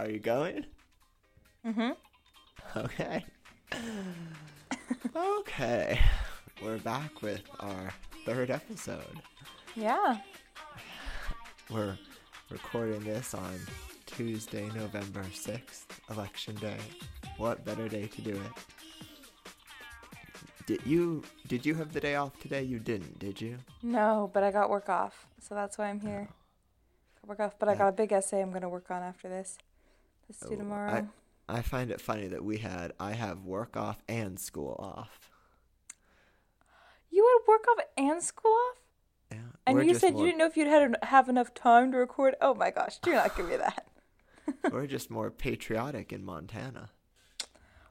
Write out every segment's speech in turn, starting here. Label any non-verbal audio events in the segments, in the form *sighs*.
Are you going? Mm-hmm. Okay. *laughs* okay. We're back with our third episode. Yeah. We're recording this on Tuesday, November 6th, Election Day. What better day to do it? Did you did you have the day off today? You didn't, did you? No, but I got work off, so that's why I'm here. Got work off, but I got a big essay I'm gonna work on after this. Due Oh, tomorrow. I find it funny that we had I have work off and school off. You had work off and school off, Yeah. and you said more, you didn't know if you'd had have enough time to record. Oh my gosh, do not give me *laughs* that. *laughs* we're just more patriotic in Montana.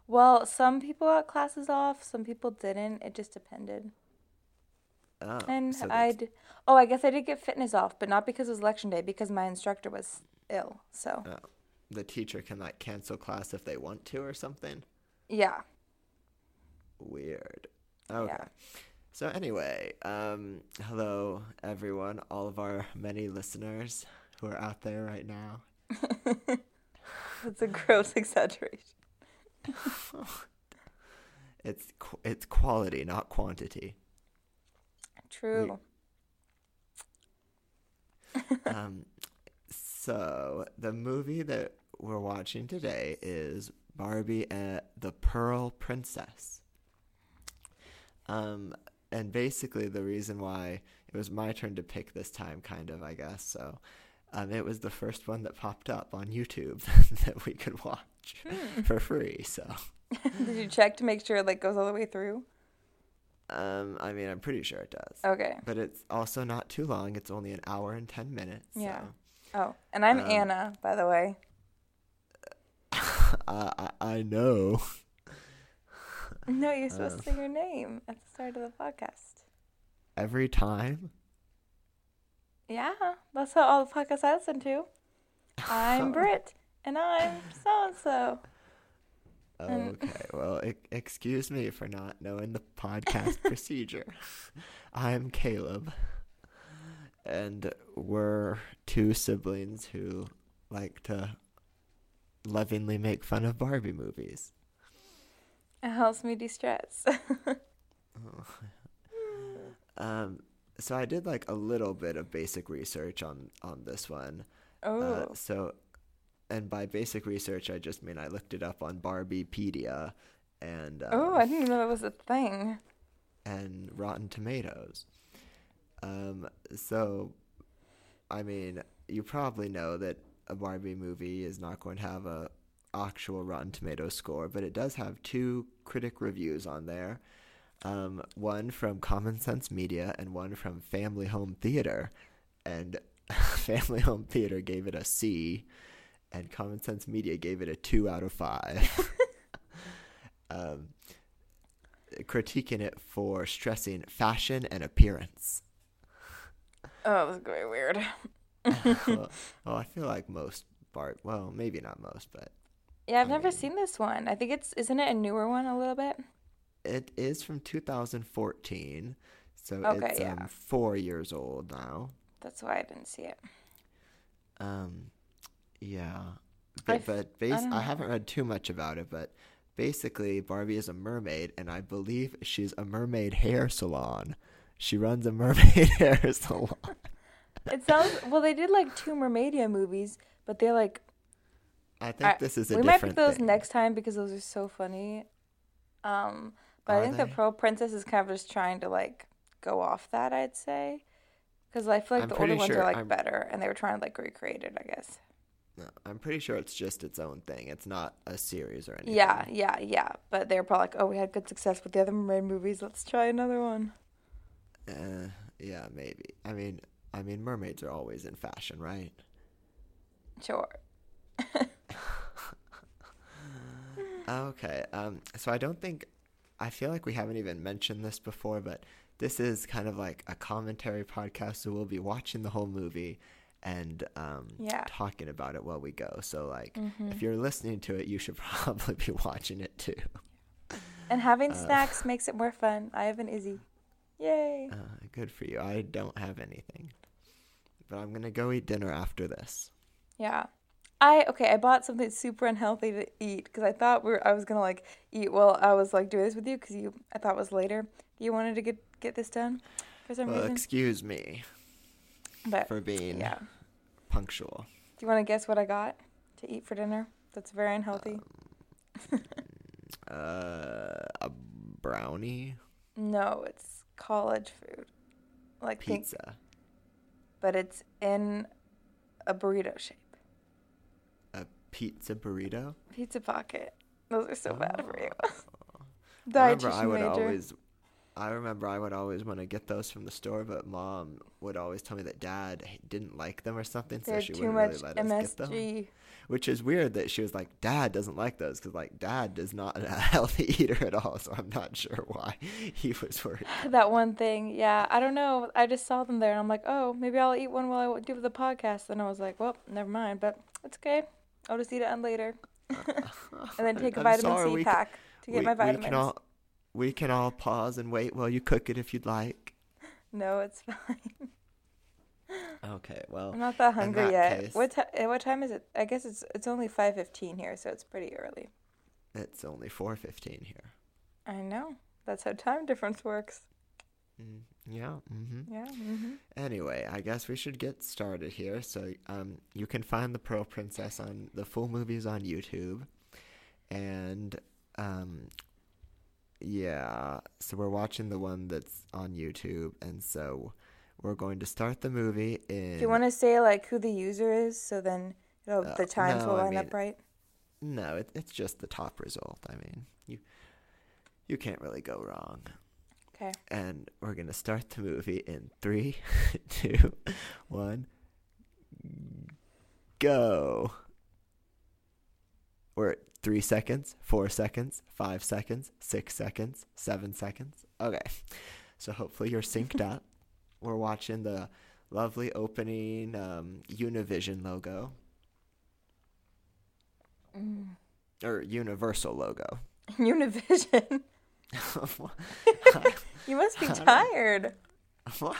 Well, some people got classes off, some people didn't. It just depended. Oh, And so I that's- oh, I guess I did get fitness off, but not because it was election day, because my instructor was ill. So oh, the teacher can like cancel class if they want to or something. yeah, Weird. Okay. Yeah. So anyway, um, hello everyone, all of our many listeners who are out there right now. *laughs* that's a gross exaggeration. *laughs* It's qu- it's quality, not quantity. True. *laughs* um, so the movie that we're watching today is Barbie and the Pearl Princess. Um, and basically the reason why it was my turn to pick this time, kind of, I guess. So, um, it was the first one that popped up on YouTube *laughs* that we could watch *laughs* for free. So, *laughs* Did you check to make sure it like goes all the way through? um, I mean, I'm pretty sure it does. Okay. But it's also not too long. It's only an hour and ten minutes. Yeah. So. Oh, and I'm Um, Anna, by the way. *laughs* I, I I know. No, you're supposed uh, to say your name at the start of the podcast. Every time. Yeah, that's how all the podcasts I listen to. I'm *laughs* Britt, and I'm so and so. Okay, well, e- excuse me for not knowing the podcast *laughs* procedure. I'm Caleb, and we're two siblings who like to lovingly make fun of Barbie movies. It helps me de-stress. *laughs* *laughs* Um, so I did like a little bit of basic research on on this one. oh, Uh, so, and by basic research, I just mean I looked it up on Barbiepedia and um, oh, I didn't even know that was a thing. and Rotten Tomatoes. Um, so, I mean, you probably know that a Barbie movie is not going to have a actual Rotten Tomatoes score, but it does have two critic reviews on there. Um, one from Common Sense Media and one from Family Home Theater. And *laughs* Family Home Theater gave it a C, and Common Sense Media gave it a two out of five. *laughs* um, critiquing it for stressing fashion and appearance. Oh, that's very weird. *laughs* well, *laughs* well, I feel like most Bart, well, maybe not most, but Yeah, I've I never mean- seen this one. I think it's isn't it a newer one a little bit? it is from 2014, so Okay, it's yeah. um, four years old now. That's why I didn't see it. Um, yeah, I but, but base, don't I, haven't read too much about it, but basically Barbie is a mermaid, and I believe she's a mermaid hair salon. She runs a *laughs* mermaid hair salon. It sounds well. They did like two Mermaidia movies, but they're like I think this is a we might pick those thing. next time because those are so funny. Um, but Are I think the? Pearl Princess is kind of just trying to like go off that. I'd say because I feel like I'm the older pretty ones are like I'm- better, and they were trying to like recreate it. I guess. No, I'm pretty sure it's just its own thing. It's not a series or anything. Yeah, yeah, yeah. But they're probably like, "Oh, we had good success with the other mermaid movies. Let's try another one." Uh, yeah, maybe. I mean, I mean, mermaids are always in fashion, right? Sure. Okay. Um. So I don't think. I feel like we haven't even mentioned this before, but this is kind of like a commentary podcast. So we'll be watching the whole movie and um, Yeah. talking about it while we go. So like, Mhm. if you're listening to it, you should *laughs* probably be watching it too. And having Uh, snacks makes it more fun. I have an Izzy. Yay. Uh, good for you. I don't have anything, but I'm gonna go eat dinner after this. Yeah. I okay. I bought something super unhealthy to eat because I thought we were, I was gonna like eat while I was like doing this with you because you I thought it was later. You wanted to get get this done for some Well, reason. excuse me But for being yeah, punctual. do you want to guess what I got to eat for dinner? That's very unhealthy. *laughs* Uh, a brownie, no, it's college food, like pink, pizza, but it's in a burrito shape. a pizza burrito. Pizza pocket. Those are so bad for you. Oh. I remember I would major. always, I remember I would always want to get those from the store, but mom would always tell me that dad didn't like them or something, so They she wouldn't really let us get them. Which is weird that she was like, Dad doesn't like those because like Dad is not a *laughs* healthy eater at all, so I'm not sure why *laughs* he was worried. *laughs* That one thing, yeah. I don't know. I just saw them there, and I'm like, oh, maybe I'll eat one while I do the podcast. And I was like, well, never mind, but it's okay. I'll just eat it on later, and then take a I'm vitamin sorry, C pack to get we, my vitamins. We can all pause and wait while you cook it if you'd like. No, it's fine. *laughs* Okay, well, I'm not that hungry that yet. case- What ti- what time is it? I guess it's it's only five fifteen here, so it's pretty early. it's only four fifteen here. I know. That's how time difference works. Mm, yeah. Mm-hmm. Yeah. hmm Anyway, I guess we should get started here. So, um, you can find the Pearl Princess on the full movies on YouTube, and um, yeah. So we're watching the one that's on YouTube, and so we're going to start the movie in. Do you want to say like who the user is, so then it'll, Uh, the times no, will I line mean- up right? No, it, it's just the top result. I mean, you you can't really go wrong. Okay. And we're gonna start the movie in three, *laughs* two, one, go. We're at three seconds, four seconds, five seconds, six seconds, seven seconds. Okay. So hopefully you're synced *laughs* up. We're watching the lovely opening um, Univision logo. Or Universal logo. *laughs* Univision. *laughs* You must be tired. what?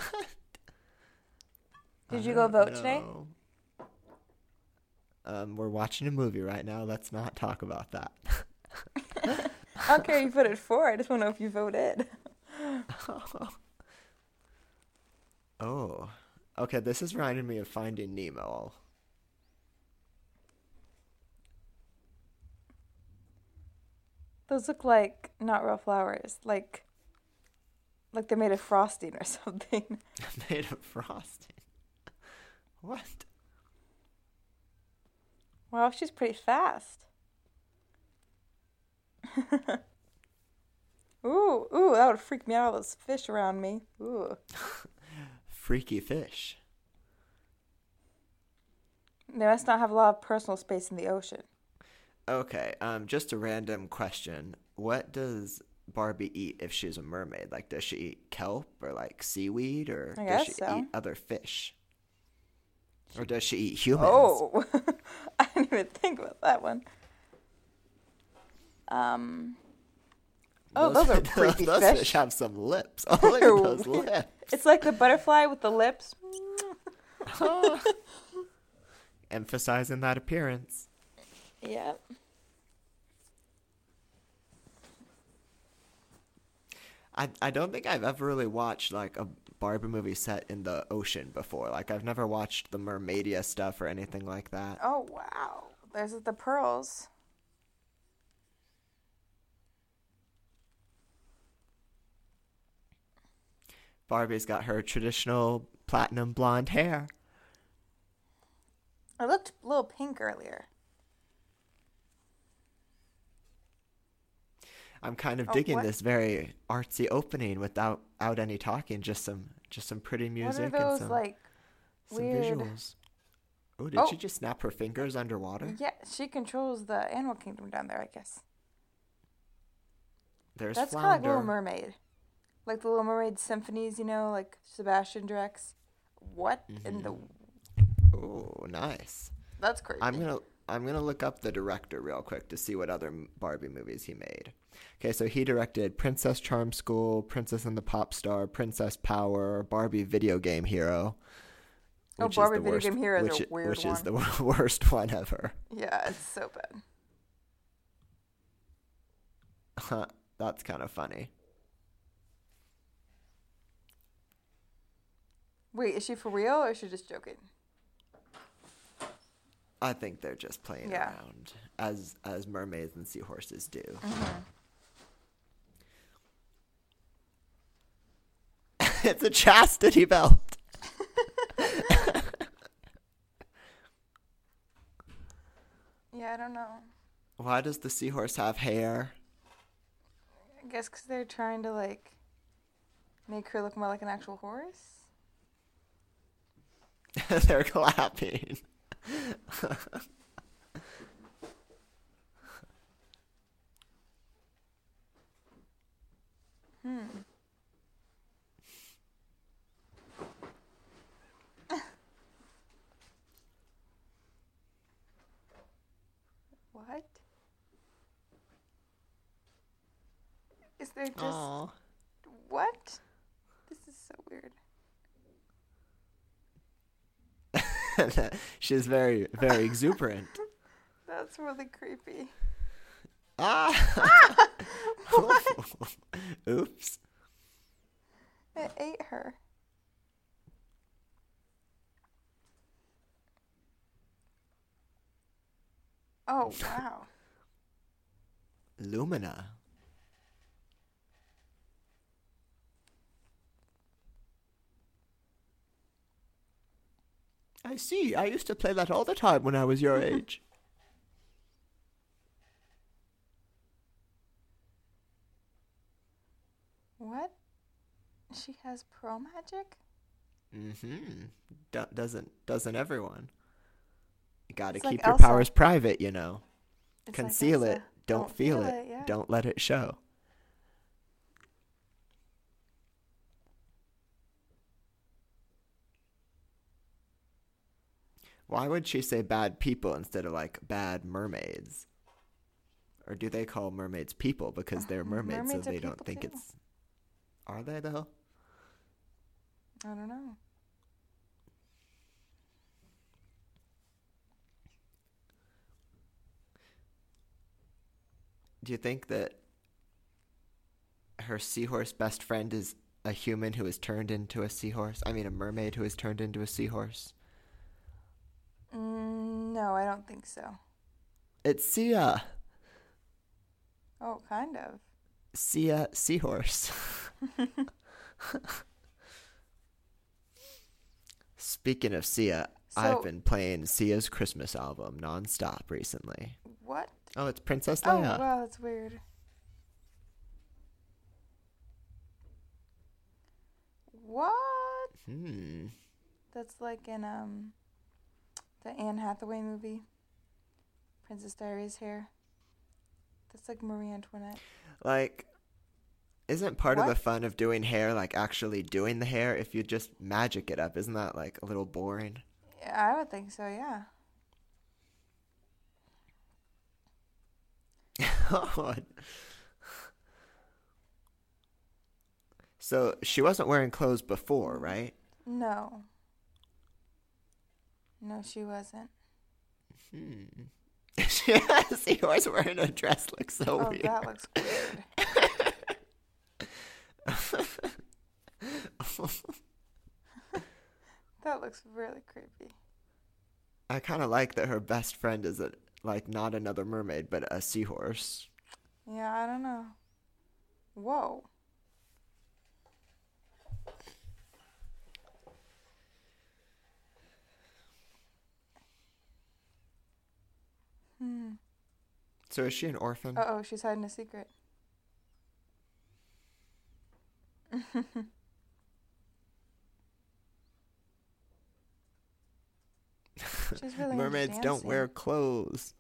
Did you go vote today? Um, we're watching a movie right now. Let's not talk about that. I don't care you voted for. I just want to know if you voted. *laughs* oh, okay. This is reminding me of Finding Nemo. Those look like not real flowers. Like, like they're made of frosting or *laughs* something. *laughs* made of frosting. What? Wow, she's pretty fast. *laughs* ooh, ooh, that would freak me out. All those fish around me. Ooh. *laughs* Freaky fish. They must not have a lot of personal space in the ocean. Okay. Um, just a random question. What does Barbie eat if she's a mermaid? Like, does she eat kelp or like seaweed, or I does she so. eat other fish? Or does she eat humans? Oh, *laughs* I didn't even think about that one. Um. Oh, those, are creepy *laughs* those fish. fish have some lips. *laughs* Oh, look at those lips. It's like the butterfly with the lips. Emphasizing that appearance. Yeah. I I don't think I've ever really watched like a Barbie movie set in the ocean before. Like I've never watched the Mermaidia stuff or anything like that. Oh wow. There's the pearls. Barbie's got her traditional platinum blonde hair. I looked a little pink earlier. I'm kind of Oh, digging what? this very artsy opening without out any talking, just some just some pretty music are and some, like? some weird- visuals. Oh, did Oh. she just snap her fingers underwater? Yeah, she controls the animal kingdom down there. I guess There's that's kind of like. Little Mermaid, like the Little Mermaid symphonies. You know, like Sebastian directs. What in the? oh, nice. That's crazy. I'm gonna I'm gonna look up the director real quick to see what other Barbie movies he made. Okay, so he directed Princess Charm School, Princess and the Pop Star, Princess Power, Barbie Video Game Hero. Oh, which Barbie is Video worst, Game Hero is which, weird which is one. the *laughs* worst one ever. Yeah, it's so bad. Huh, That's kind of funny. Wait, is she for real or is she just joking? I think they're just playing Yeah. around as as mermaids and seahorses do. Mm-hmm. *laughs* it's a chastity belt. *laughs* Yeah, I don't know. Why does the seahorse have hair? I guess because they're trying to like make her look more like an actual horse. *laughs* they're clapping. Hmm. what? Is there just Aw. what? This is so weird. *laughs* She's very, very exuberant. *laughs* That's really creepy. ah! *laughs* Oops. It ate her. Oh wow. Lumina. I see. I used to play that all the time when I was your age. What? She has pro magic? Mm-hmm. Do- doesn't doesn't everyone? You gotta It's like keep your Elsa. powers private, you know. It's Conceal Elsa. it. Don't, feel, it. yeah. Don't let it show. Why would she say bad people instead of like bad mermaids? Or do they call mermaids people because they're uh, mermaids, Mermaids so they don't think too. it's. Are they though? I don't know. Do you think that her seahorse best friend is a human who has turned into a seahorse? I mean, a mermaid who has turned into a seahorse? Mm, no, I don't think so. It's Sia. Oh, kind of. Sia Seahorse. *laughs* Speaking of Sia, I've been playing Sia's Christmas album nonstop recently. What? Oh, it's Princess Leia. Oh, Leia. wow, that's weird. What? Hmm. That's like in um the Anne Hathaway movie, Princess Diaries hair. That's like Marie Antoinette. Like, isn't part of the fun of doing hair like actually doing the hair? If you just magic it up, isn't that like a little boring? Yeah, I would think so. Yeah. *laughs* so she wasn't wearing clothes before, right? No. No, she wasn't. Hmm. *laughs* See, always wearing a dress looks so Oh, weird. that looks weird. *laughs* That looks really creepy. I kind of like that her best friend is a like not another mermaid, but a seahorse. Yeah, I don't know. Whoa. Hmm. So is she an orphan? Uh oh, she's hiding a secret. *laughs* Really Mermaids don't wear clothes.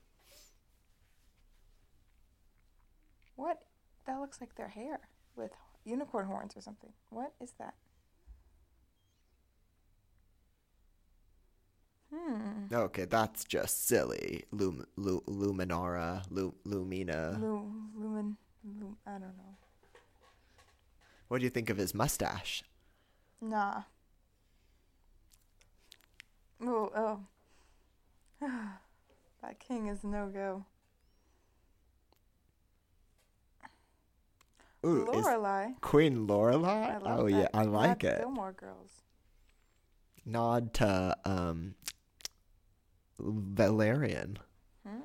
What? That looks like their hair with unicorn horns or something. What is that? Hmm. Okay, that's just silly. Lum, Lu, Luminara, Lu, Lumina. Lu, lumen. Lu, I don't know. What do you think of his mustache? Nah. Oh, oh. *sighs* that king is no go. Ooh, Lorelai. Queen Lorelai? Oh yeah. I like Not it. Gilmore Girls. Nod to um Valerian. Hmm.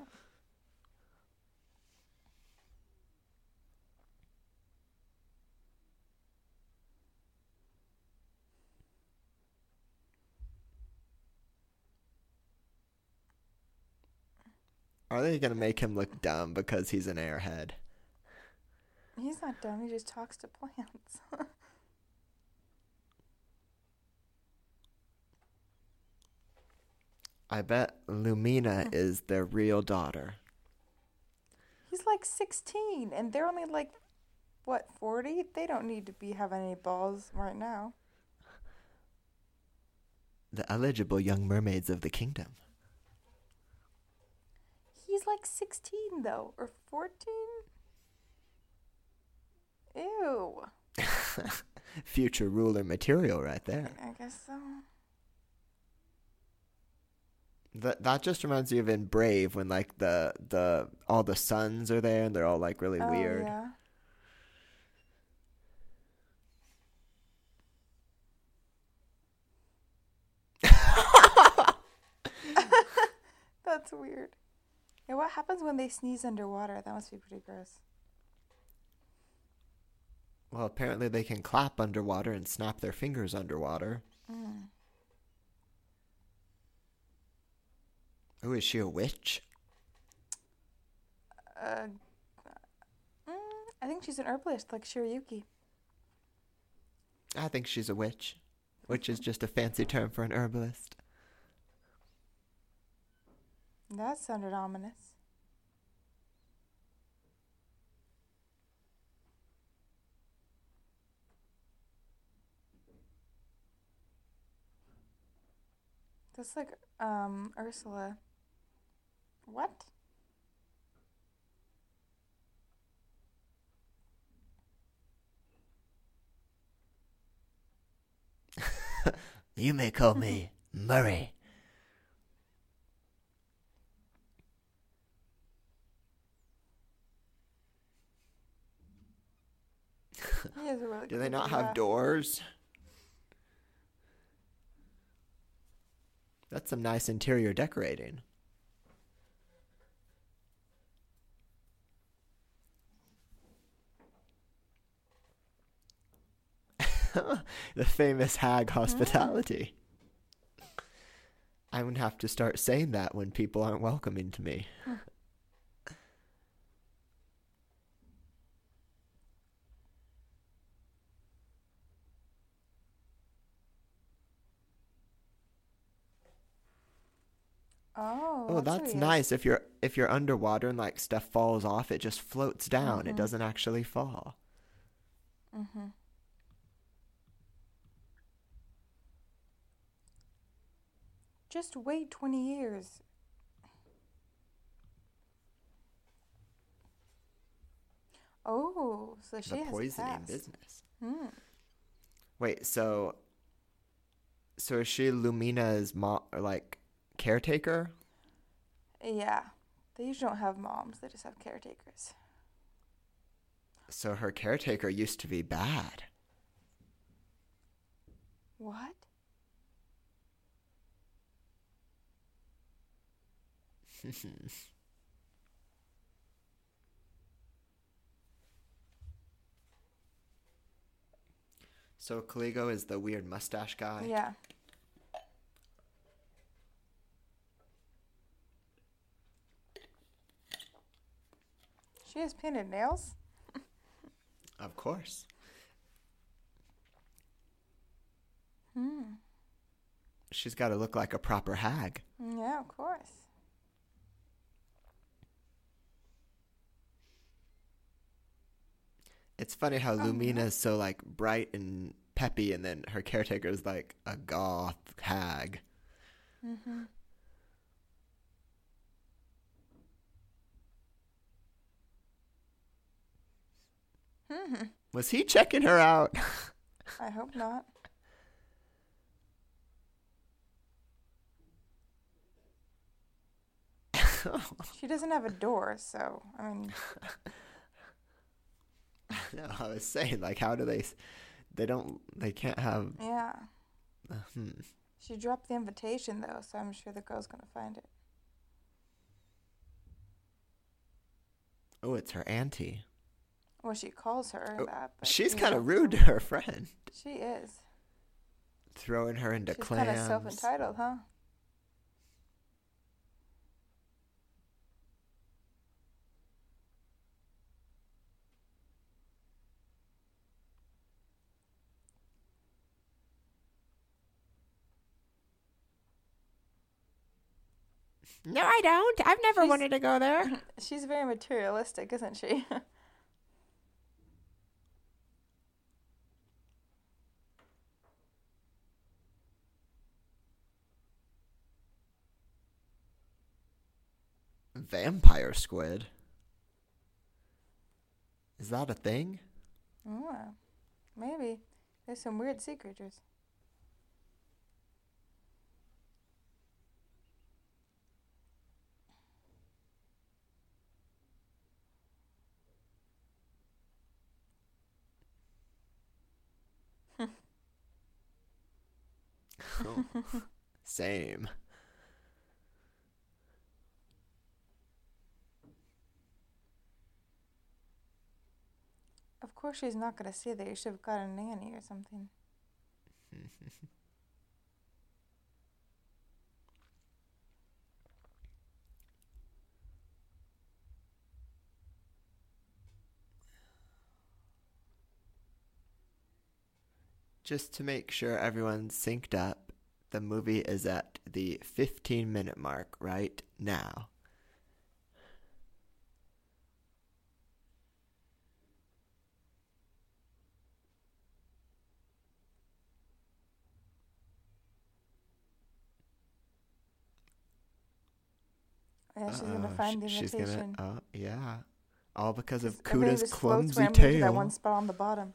Are they gonna make him look dumb because he's an airhead? He's not dumb. He just talks to plants. *laughs* I bet Lumina is their real daughter. He's like 16, and they're only like, what, 40? They don't need to be having any balls right now. The eligible young mermaids of the kingdom. He's like 16, though, or 14? Ew. *laughs* Future ruler material right there. I guess so. That that just reminds me of in Brave when like the the all the sons are there and they're all like really oh, weird. yeah. *laughs* That's weird. Yeah, what happens when they sneeze underwater? That must be pretty gross. Well, apparently they can clap underwater and snap their fingers underwater. Mm. Oh, is she a witch? Uh, mm, I think she's an herbalist, like Shirayuki. I think she's a witch, which is just a fancy term for an herbalist. That sounded ominous. That's like um Ursula. What? *laughs* You may call me Murray. He is a really Do they not have doors? That's some nice interior decorating. *laughs* the famous hag hospitality. I'm gonna have to start saying that when people aren't welcoming to me. Oh, Oh, who that's nice. If you're if you're underwater and like stuff falls off, it just floats down. It Mhm. doesn't actually fall. Mm-hmm. Just wait 20 years. Oh, so she the has poisoning passed. business. Hmm. Wait, so so is she Lumina's mom or like caretaker? Yeah. They usually don't have moms, they just have caretakers. So her caretaker used to be bad. What? *laughs* So Caligo is the weird mustache guy. Yeah. She has painted nails? Of course. Hmm. She's got to look like a proper hag. Yeah, of course. It's funny how Lumina's so like bright and peppy and then her caretaker is like a goth hag. Mm-hmm. Hmm. Was he checking her out? *laughs* I hope not. *laughs* She doesn't have a door, so I mean, *laughs* *laughs* no, I was saying like, how do they? They don't. They can't have. yeah. Uh, hmm. She dropped the invitation though, so I'm sure the girl's gonna find it. Oh, it's her auntie. Well, she calls her Oh, that. But She's kind of rude to her friend, She is. throwing her into She's kind of self-entitled, huh? No, I don't. I've never She's- wanted to go there. *laughs* She's very materialistic, isn't she? Vampire squid. Is that a thing? oh, maybe. There's some weird sea creatures. *laughs* Same. Of course, she's not gonna see that. You should have got a nanny or something. Just to make sure everyone's synced up, the movie is at the 15 minute mark right now. Yeah, uh, she's gonna find the sh- she's invitation. gonna, oh, yeah. All because of Kuda's clumsy to that one spot on the bottom.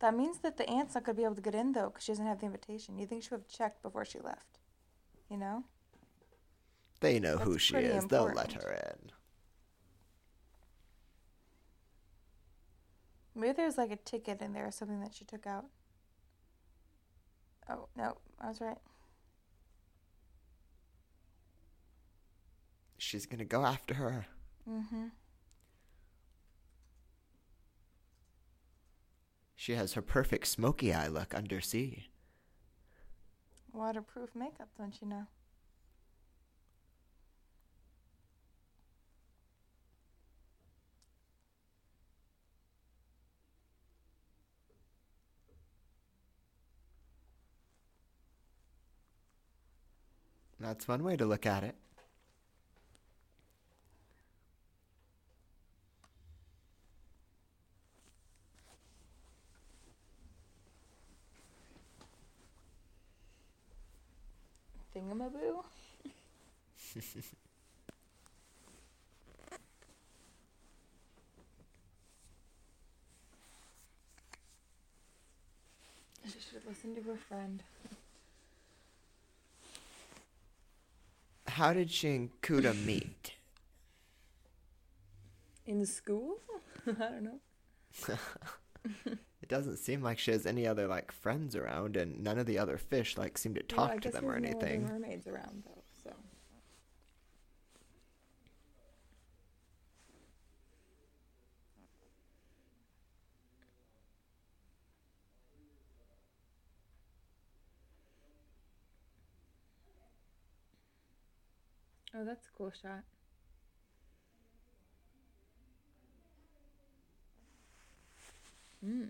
That means that the aunt's not gonna be able to get in though, because she doesn't have the invitation. You think she would have checked before she left? You know? They know who she is. They'll let her in. Maybe there's like a ticket in there or something that she took out. Oh no, I was right. She's gonna go after her. Mm-hmm. She has her perfect smoky eye look under sea. Waterproof makeup, don't you know? That's one way to look at it. Thingamaboo. she should listen to her friend. How did she and Kuda meet? In school? *laughs* I don't know. *laughs* It doesn't seem like she has any other like friends around, and none of the other fish like seem to talk to them or anything. mermaids around though, so. Oh, that's a cool shot. Hmm.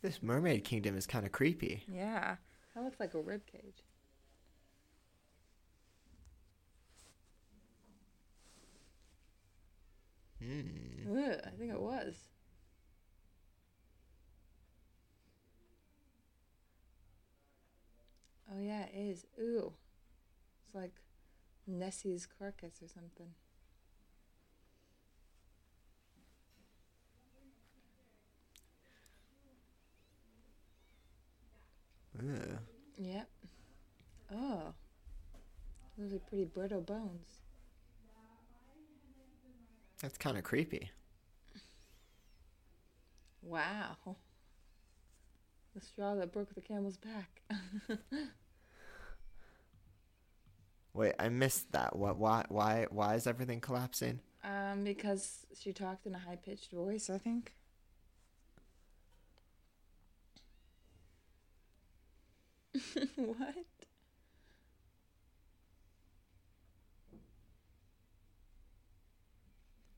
This mermaid kingdom is kind of creepy. Yeah, that looks like a rib cage. Hmm. Ugh, I think it was. Oh yeah, it is. Ooh, it's like Nessie's carcass or something. Ugh. Yep. Oh. Those are pretty brittle bones. That's kind of creepy. Wow. The straw that broke the camel's back. *laughs* Wait, I missed that. What? Why? Why? Why is everything collapsing? um, because she talked in a high pitched voice, I think. *laughs* what?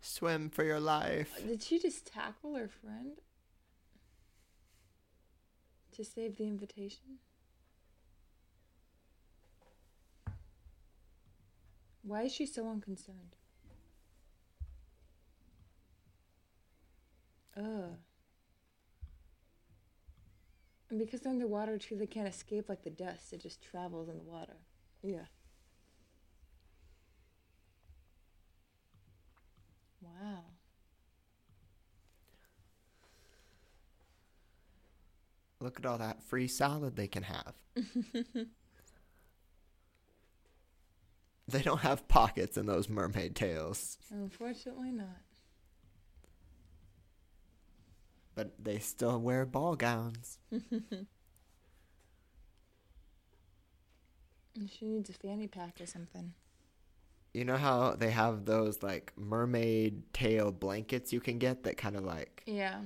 Swim for your life. Uh, did she just tackle her friend? To save the invitation? Why is she so unconcerned? Ugh. And because they're underwater too, they can't escape like the dust. It just travels in the water. Yeah. Wow. Look at all that free salad they can have. *laughs* they don't have pockets in those mermaid tails, Unfortunately not. But they still wear ball gowns. She needs a fanny pack or something. You know how they have those like mermaid tail blankets you can get that kind of like. Yeah.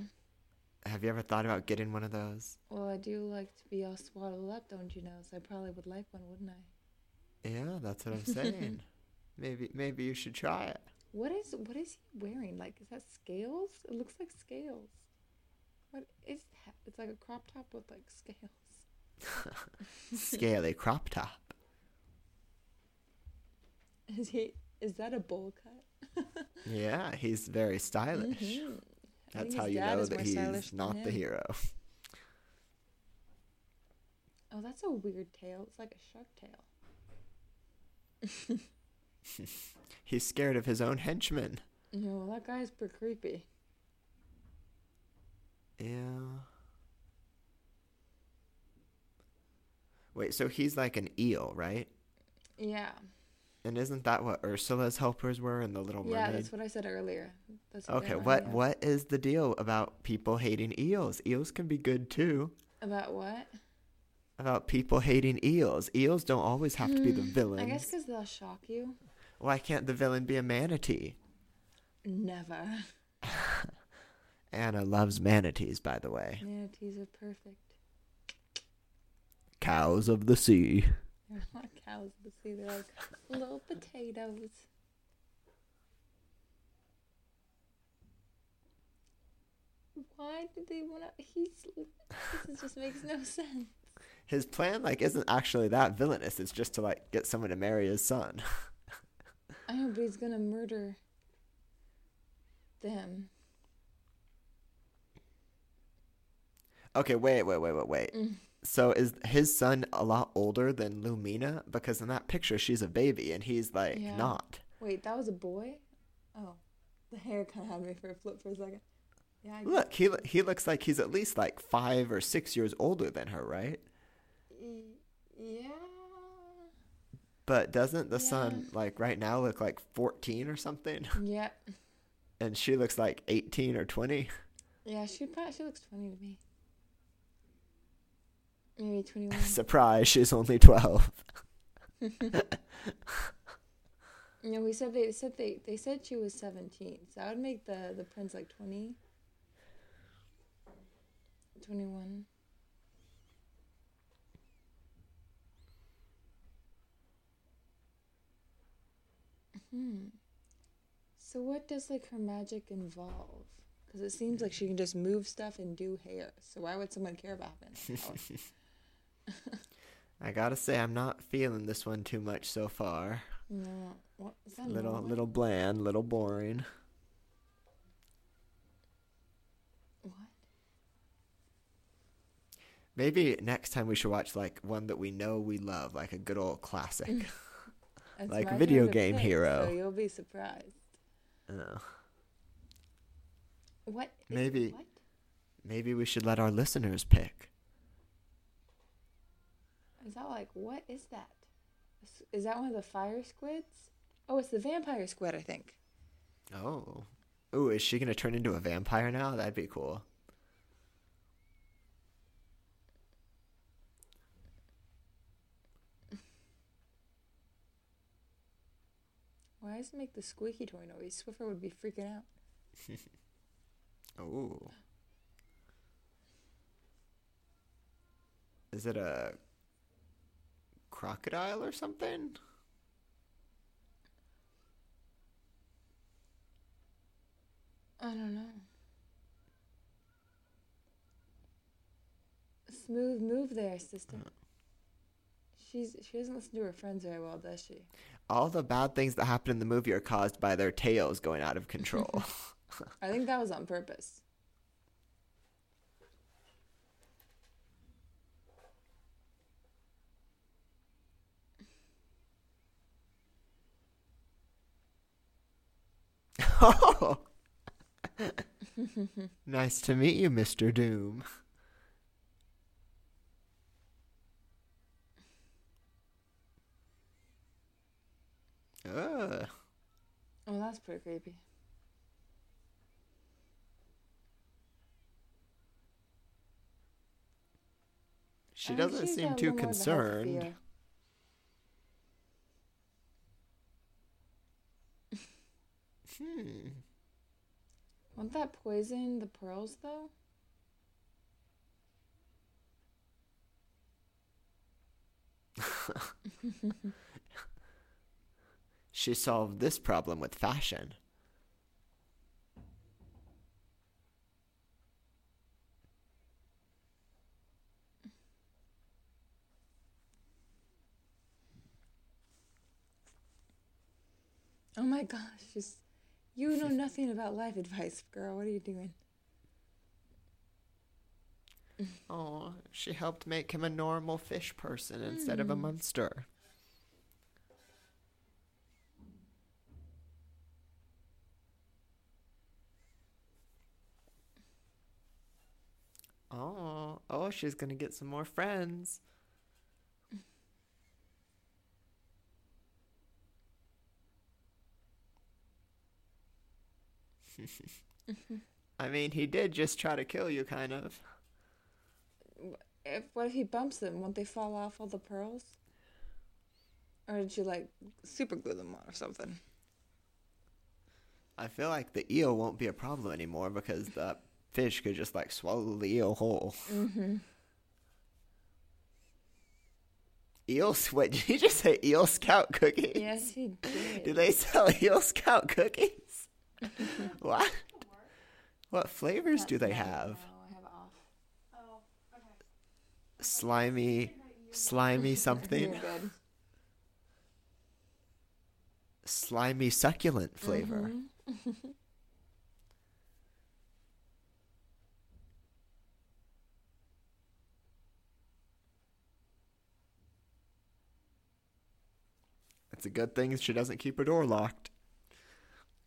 Have you ever thought about getting one of those? Well, I do like to be all swaddled up, don't you know? So I probably would like one, wouldn't I? Yeah, that's what I'm *laughs* saying. maybe maybe you should try it. What is what is he wearing? Like, is that scales? It looks like scales. What is that? It's like a crop top with like scales. *laughs* Scaly crop top. *laughs* Is he? Is that a bowl cut? *laughs* Yeah, he's very stylish. Mhm. That's how you know that he's not the hero. Oh, that's a weird tail. It's like a shark tail. He's scared of his own henchmen. No, well, that guy's pretty creepy. Yeah. Wait, so he's like an eel, right? Yeah. And isn't that what Ursula's helpers were in the Little Mermaid? Yeah, that's what I said earlier. That's what okay, what what is the deal about people hating eels? Eels can be good too. About what? About people hating eels. Eels don't always have to be the villains. Hmm, I guess because they'll shock you. Why can't the villain be a manatee? Never. *laughs* Anna loves manatees, by the way. Manatees are perfect. Cows of the sea. They're not cows of the sea. They're like little potatoes. Why did they want to? He's. This just makes no sense. His plan like isn't actually that villainous. It's just to like get someone to marry his son. *laughs* I know, but he's gonna murder them. Okay, wait, wait, wait, wait, wait. Mm. So is his son a lot older than Lumina? Because in that picture she's a baby and he's like Yeah. not. Wait, that was a boy? Oh. The hair kind of had me for a flip for a second. Yeah, I Look, he he looks like he's at least like five or six years older than her, right? Yeah. But doesn't the Yeah. son like right now look like fourteen or something? *laughs* Yeah. And she looks like eighteen or twenty. Yeah, she probably, she looks 20 to me. Maybe 21. *laughs* Surprise, she's only twelve. *laughs* no, we said they said they they said she was 17. So that would make the the prince like 20. 21. Hmm. So what does like her magic involve? Because it seems like she can just move stuff and do hair. So why would someone care about having power? *laughs* I gotta say, I'm not feeling this one too much so far. No, what is that? Little Norway? little bland, little boring. What? Maybe next time we should watch like one that we know we love, like a good old classic. *laughs* *laughs* Like video game pick, hero. So you'll be surprised. Oh. What? Maybe- What? Maybe we should let our listeners pick. Is that like what is that? Is that one of the fire squids? Oh, it's the vampire squid, I think. Oh. Ooh, is she gonna turn into a vampire now? That'd be cool. *laughs* Why does it make the squeaky toy noise? Swiffer would be freaking out. *laughs* oh. Is it a crocodile or something? I don't know. Smooth move there, sister. Uh. She's she doesn't listen to her friends very well, does she? All the bad things that happen in the movie are caused by their tails going out of control. *laughs* I think that was on purpose. Oh. *laughs* nice to meet you, Mr. Doom. Ugh. Oh, that's pretty creepy. She I doesn't seem too little more of a health concerned. Hmm. Won't that poison the pearls though? *laughs* She solved this problem with fashion. Oh my gosh, just you know nothing about life advice, girl. What are you doing? *laughs* Oh, she helped make him a normal fish person instead of a Hmm. monster. Oh, oh, she's gonna get some more friends. I mean, he did just try to kill you, kind of. If what if he bumps them? Won't they fall off all the pearls? Or did you like super glue them on or something? I feel like the eel won't be a problem anymore because the fish could just like swallow the eel whole. Mm-hmm. Eel, wait, *laughs* did you just say Eel Scout cookies? Yes, he did. Do they sell Eel Scout cookies? *laughs* what? What flavors do they have? No, I have off. Oh, okay. Slimy, slimy *laughs* something? Slimy succulent flavor. Mhm. It's a good thing she doesn't keep her door locked.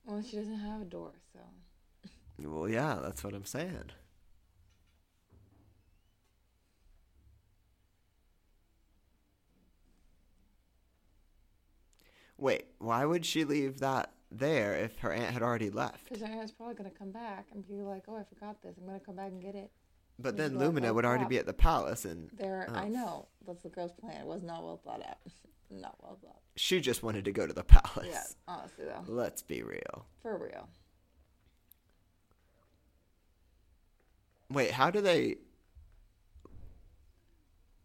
Well, she doesn't have a door, so. Well, yeah, that's what I'm saying. Wait, why would she leave that there if her aunt had already left? Because her aunt's probably gonna come back and be like, "Oh, I forgot this. I'm gonna come back and get it." But then like, Lumina "Oh, would already be at the palace, and There, I Oh. know that's the girl's plan. It was not well thought out. *laughs* not well thought. she just wanted to go to the palace. Yeah, honestly though, Let's be real. for real. Wait, how do they?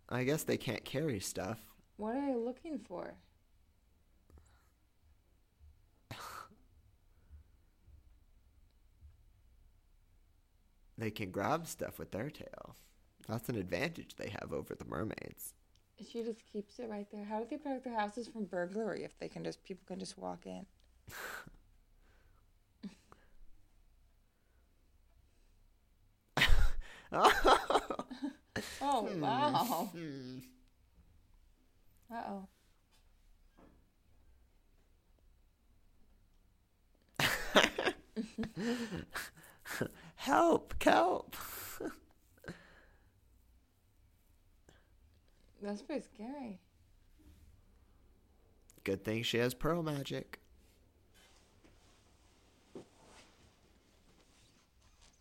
I guess they can't carry stuff. What are they looking for? They can grab stuff with their tail. That's an advantage they have over the mermaids. She just keeps it right there. How do they protect their houses from burglary if they can just people can just walk in? *laughs* Oh wow! Hmm. Uh oh. *laughs* Help! Help! That's pretty scary. Good thing she has pearl magic.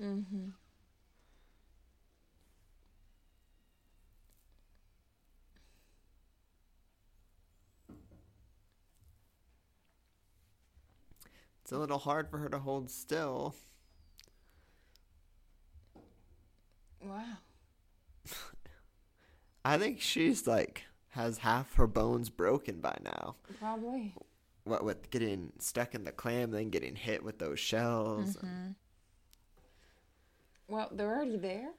Mm-hmm. It's a little hard for her to hold still. Wow. *laughs* I think she's like has half her bones broken by now. Probably. What with getting stuck in the clam, then getting hit with those shells. Mm-hmm. Well, they're already there.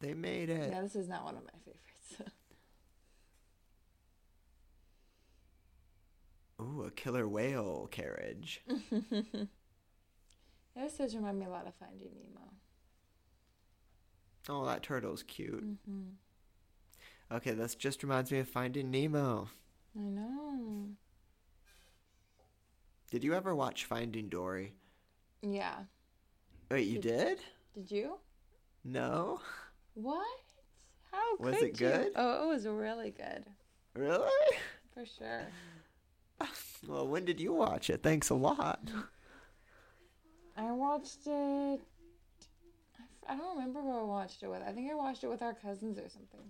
They made it. Yeah, this is not one of my favorites. *laughs* Ooh, a killer whale carriage. *laughs* this does remind me a lot of Finding Nemo. Oh, that turtle's cute. Mm-hmm. Okay, this just reminds me of Finding Nemo. I know. Did you ever watch Finding Dory? Yeah. Wait, you did? Did you? No? What? How Was could it you? good? Oh, it was really good. Really? For sure. *laughs* Well, when did you watch it? Thanks a lot. I watched it. I don't remember who I watched it with. I think I watched it with our cousins or something.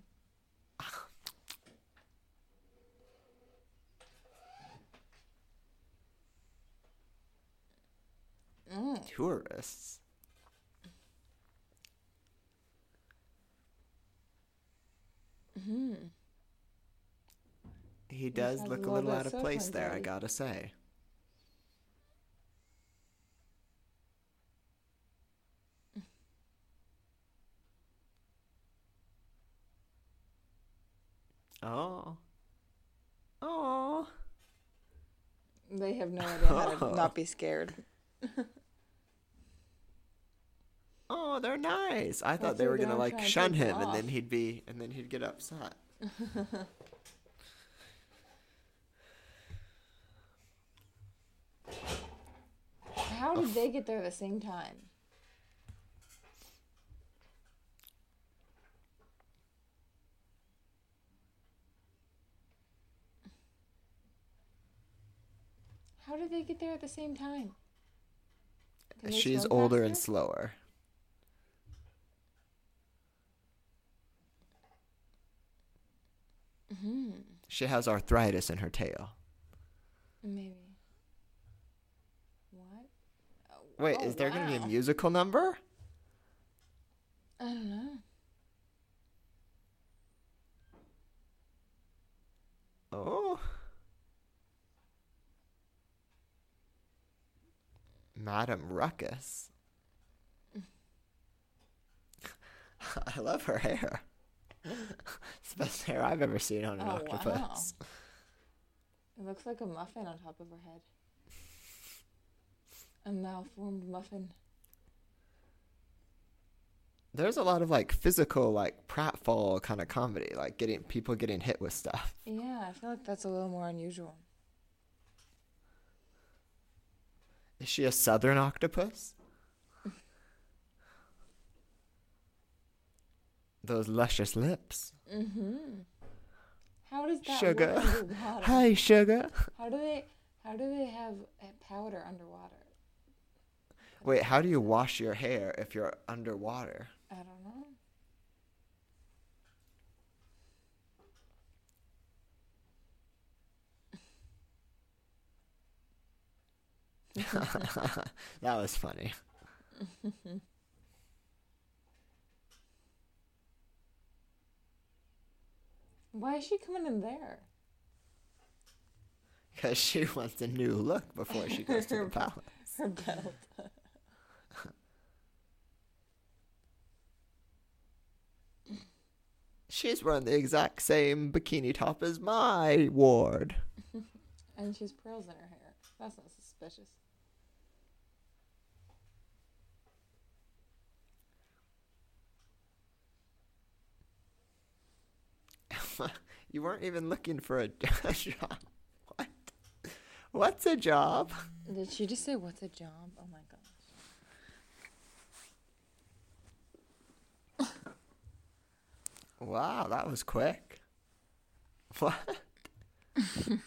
Mm. Tourists. Hmm. He does look a little out of of place there, I gotta say. Oh. Oh. They have no idea how to not be *laughs* scared. *laughs* Oh, they're nice. I thought they were gonna like shun him, and then he'd be, and then he'd get upset. *laughs* How did they get there at the same time? How did they get there at the same time? She's older and slower. Mhm. She has arthritis in her tail. Maybe. What? Oh, Wait, oh, is there gonna be a musical number? I don't know. Oh. Madam Ruckus. *laughs* I love her hair. *laughs* it's the best hair I've ever seen on an Oh, octopus. It looks like a muffin on top of her head. A malformed muffin. There's a lot of like physical, like pratfall kind of comedy, like getting people getting hit with stuff. Yeah, I feel like that's a little more unusual. Is she a southern octopus? Those luscious lips. Mm-hmm. How does that Sugar. work? *laughs* Hi, sugar. How do they how do they have powder underwater? Wait, how do you wash your hair if you're underwater? I don't know. *laughs* that was funny. *laughs* Why is she coming in there? *laughs* Because she wants a new look before she goes to the *laughs* palace. Her belt. *laughs* She's wearing the exact same bikini top as my ward. and she's pearls in her hair. That's not suspicious. *laughs* you weren't even looking for a, *laughs* job. What? What's a job? Did she just say what's a job? Oh my god. Wow, that was quick. What? *laughs*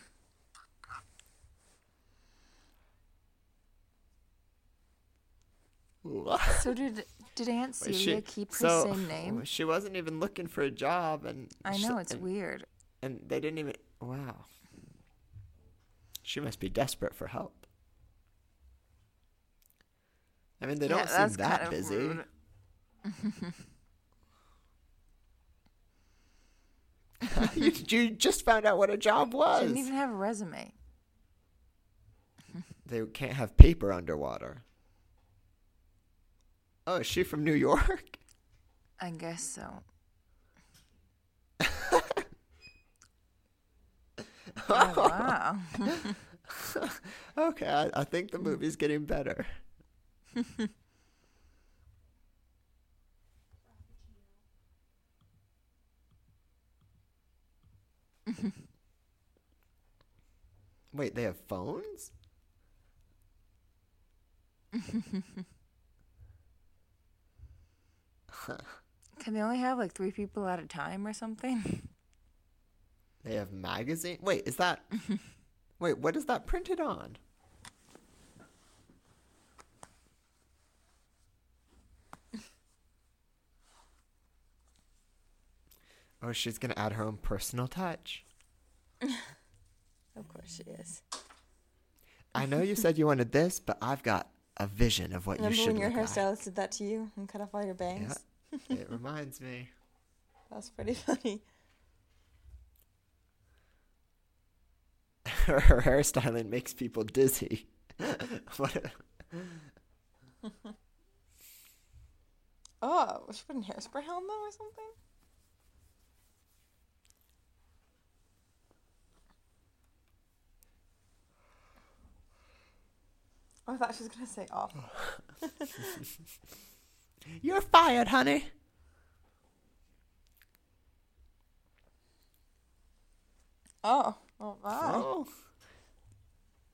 what? So did did Aunt Celia she- keep her so, same name? *laughs* She wasn't even looking for a job, and I she- know it's and, weird. and they didn't even. Wow. She must be desperate for help. I mean, they Yeah, don't seem that kind of busy. *laughs* *laughs* you, you just found out what a job She was. didn't even have a resume. They can't have paper underwater. Oh, is she from New York? *laughs* I guess so. *laughs* Oh, oh wow. *laughs* Okay, I, I think the movie's getting better. Wait, they have phones? *laughs* Can they only have like three people at a time or something? *laughs* They have magazine. Wait, is that? *laughs* Wait, what is that printed on? Oh, she's gonna add her own personal touch. Of course she is. I know you said you wanted this, but I've got a vision of what Remember you should Remember when your look like. hairstylist did that to you and cut off all your bangs? Yeah, it reminds me. That's pretty funny. her, hairstyling makes people dizzy. *laughs* what a- Oh, was she putting hairspray on them or something? Oh, I thought she was gonna say off. *laughs* *laughs* You're fired, honey. Oh, oh wow. Oh.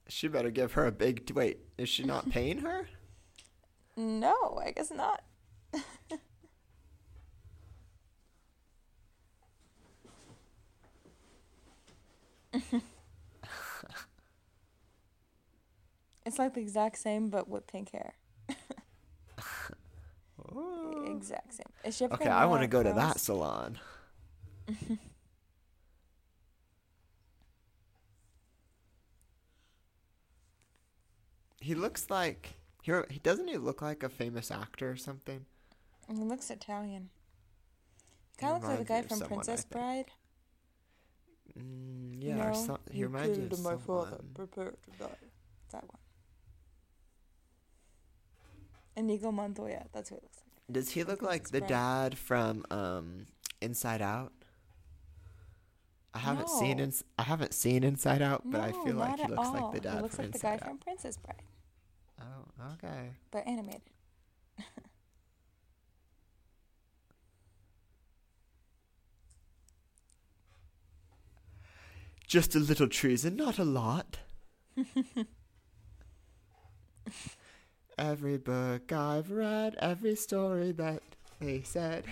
She better give her a big. Wait, is she not *laughs* paying her? No, I guess not. *laughs* it's like the exact same, but with pink hair. Exact same. Is she Okay, I want to go to that salon. *laughs* he looks like he he doesn't he look like a famous actor or something? He looks Italian. Kind of looks like the guy from someone, Princess Bride. Mm, yeah, or some, he reminds me of someone. prepare to die. That one. Inigo Montoya. That's who it looks like. Does he look like the Bride. dad from um, Inside Out? I haven't seen No. ins- I haven't seen Inside Out, but I feel like he looks all. like the dad He looks from like the guy Inside Out. from Princess Bride, Oh, okay. but animated. *laughs* Just a little treason, not a lot. *laughs* every book I've read, every story that they said.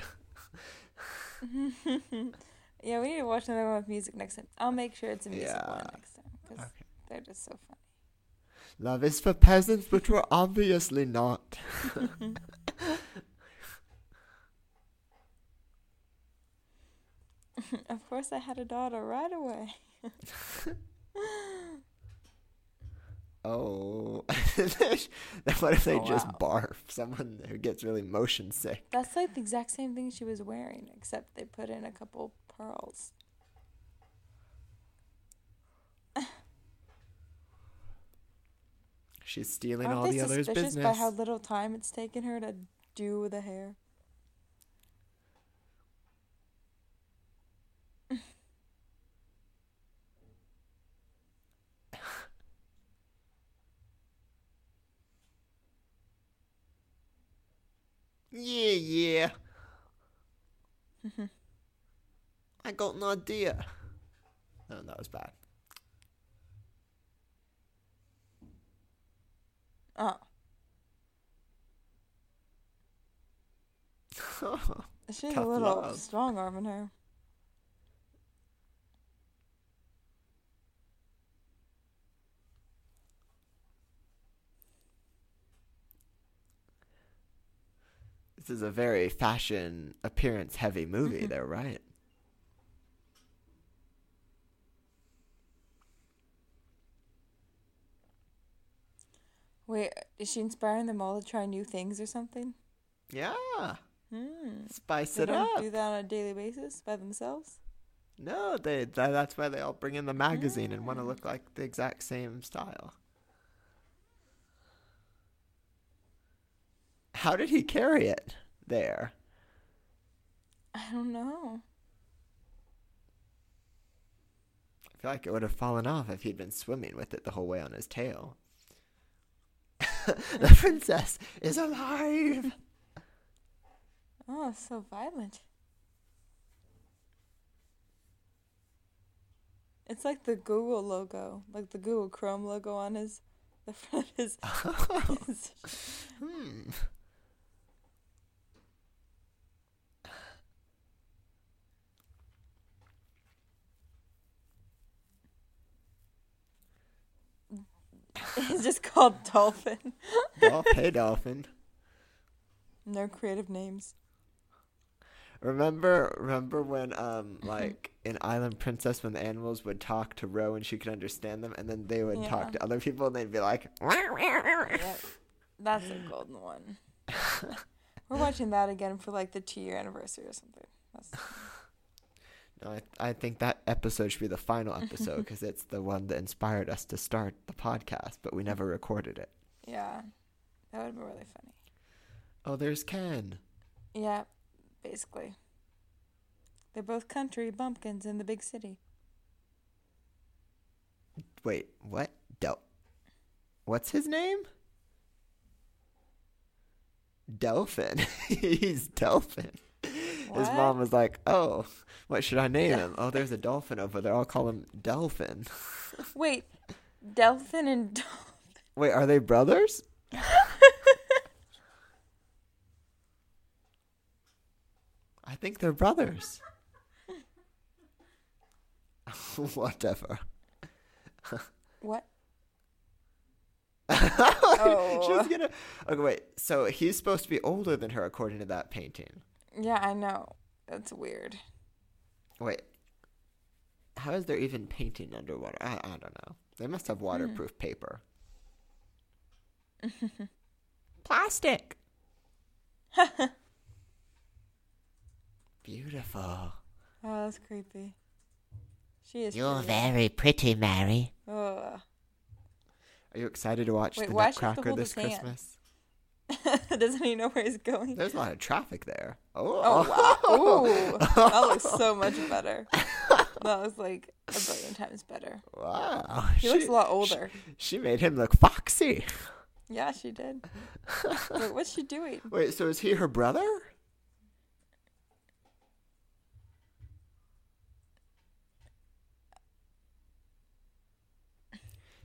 *laughs* Yeah, we need to watch another one with music next time. I'll make sure it's a music one next time because Okay. they're just so funny. Love is for peasants, which we're obviously not. *laughs* of course, I had a daughter right away. *laughs* Oh. *laughs* what if they Oh, just wow. barf? Someone who gets really motion sick. That's like the exact same thing she was wearing, except they put in a couple pearls. She's stealing Aren't all the others' suspicious business. by how little time it's taken her to do the hair? Yeah, yeah. *laughs* I got an idea. No, that was bad. Ah. *laughs* Oh, she's a little love. strong arming her. This is a very fashion appearance heavy movie, they're right. Wait, is she inspiring them all to try new things or something? Yeah. Hmm. Spice They it don't up. do that on a daily basis by themselves. No, they that, that's why they all bring in the magazine and want to look like the exact same style. How did he carry it there? I don't know. I feel like it would have fallen off if he'd been swimming with it the whole way on his tail. *laughs* the princess is alive. Oh, so violent. It's like the Google logo, like the Google Chrome logo on his, the front of his. *laughs* his Hmm. It's *laughs* just called Dolphin. *laughs* Dolph, hey, dolphin. No creative names. Remember, remember when, um, *laughs* like in Island Princess, when the animals would talk to Ro and she could understand them, and then they would talk to other people and they'd be like, Yeah, that's a golden one. We're watching that again for like the two year anniversary or something. That's, No, I, I think that episode should be the final *laughs* episode because it's the one that inspired us to start the podcast, but we never recorded it. yeah, that would be really funny. Oh, there's Ken. Yeah, basically. They're both country bumpkins in the big city. Wait, what? Del. What's his name? Delphin. *laughs* He's Delphin. His mom was like, "Oh, what should I name him? Oh, there's a dolphin over there. I'll call him Delphin." *laughs* Wait, Delphin and Dolphin. Wait, are they brothers? *laughs* I think they're brothers. *laughs* Whatever. What? she Oh. was gonna. Okay, wait. So he's supposed to be older than her, according to that painting. Yeah, I know. That's weird. Wait. How is there even painting underwater? I, I don't know. They must have waterproof hmm. paper. *laughs* Plastic. *laughs* Beautiful. Oh, that's creepy. She is. You're pretty. very pretty, Mary. Ugh. Are you excited to watch Wait, the why does she have to Nutcracker this? Christmas? *laughs* Doesn't he know where he's going? There's a lot of traffic there. Oh, Oh wow! *laughs* That looks so much better. That was like a billion times better. Wow. He looks a lot older. She, she made him look foxy. Yeah, she did. *laughs* Wait, what's she doing? Wait, so is he her brother?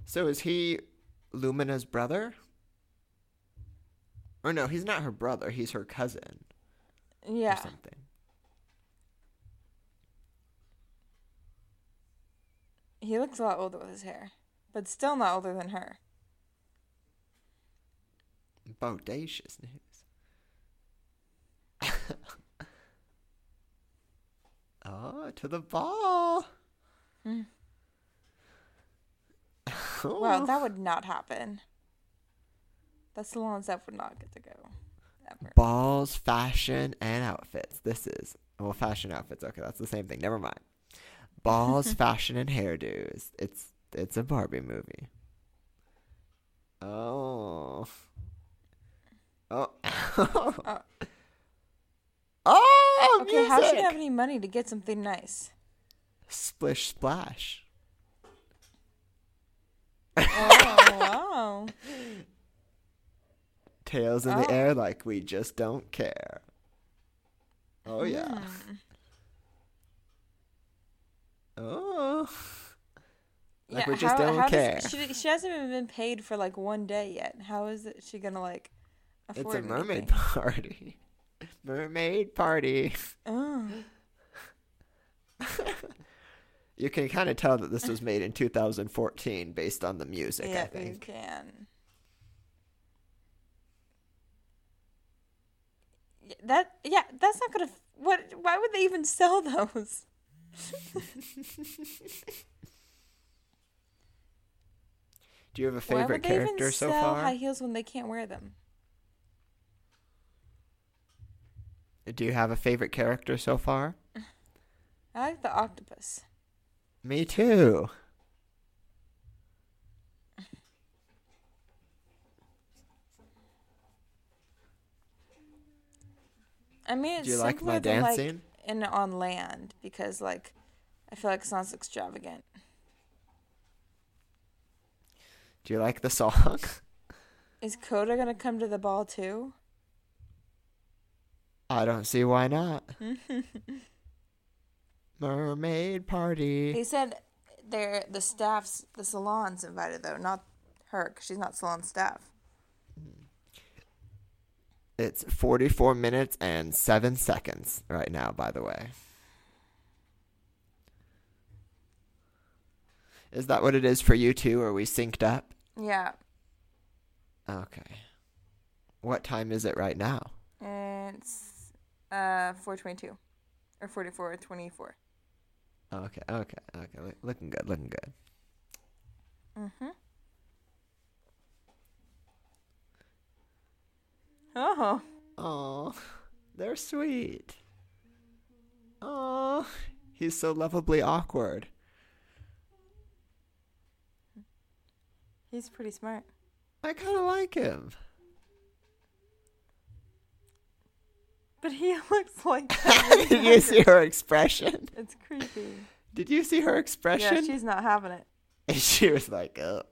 So is he Lumina's brother? Or no, he's not her brother. He's her cousin Yeah. or something. he looks a lot older with his hair, but still not older than her. Bodacious news. *laughs* oh, to the ball. Hmm. Oh. *laughs* Wow, that would not happen. That's the ones that would not get to go. Ever. Balls, fashion, and outfits. This is well, fashion outfits. Okay, that's the same thing. Never mind. Balls, *laughs* fashion, and hairdos. It's it's a Barbie movie. Oh. Oh. Uh. *laughs* oh. Okay, how should music! she have any money to get something nice? Splish splash. Oh wow! *laughs* Tails in Oh. the air like we just don't care. Oh yeah. Hmm. Oh. Like yeah, we just how, don't how care. Does, she, she hasn't even been paid for like one day yet. How is it she gonna like Afford It's a mermaid anything? party. *laughs* mermaid party. Oh. *laughs* You can kind of tell that this was made in 2014 based on the music, I Yeah, you can. That yeah, that's not gonna. What? Why would they even sell those? Do you have a favorite Why would they character even so sell far? high heels when they can't wear them? Do you have a favorite character so far? I like the octopus. Me too. I mean, it's Do you like simpler my than, like, dancing? in on land because like I feel like it's not extravagant. Do you like the song? *laughs* Is Kuda gonna come to the ball too? I don't see why not. *laughs* Mermaid party. They said they're the staff's the salon's invited though, not her, because she's not salon staff. It's 44 minutes and 7 seconds right now, by the way. Is that what it is for you too? Are we synced up? Yeah, Okay. What time is it right now? it's uh four twenty two, or forty four twenty four. Okay, okay, okay. Looking good, looking good. Mm-hmm. Oh, Oh, they're sweet. Oh, he's so lovably awkward. he's pretty smart. I kind of like him. But he *laughs* looks like *laughs* *laughs* Did you see her expression? it's creepy. Did you see her expression? Yeah, she's not having it. And she was like, ugh.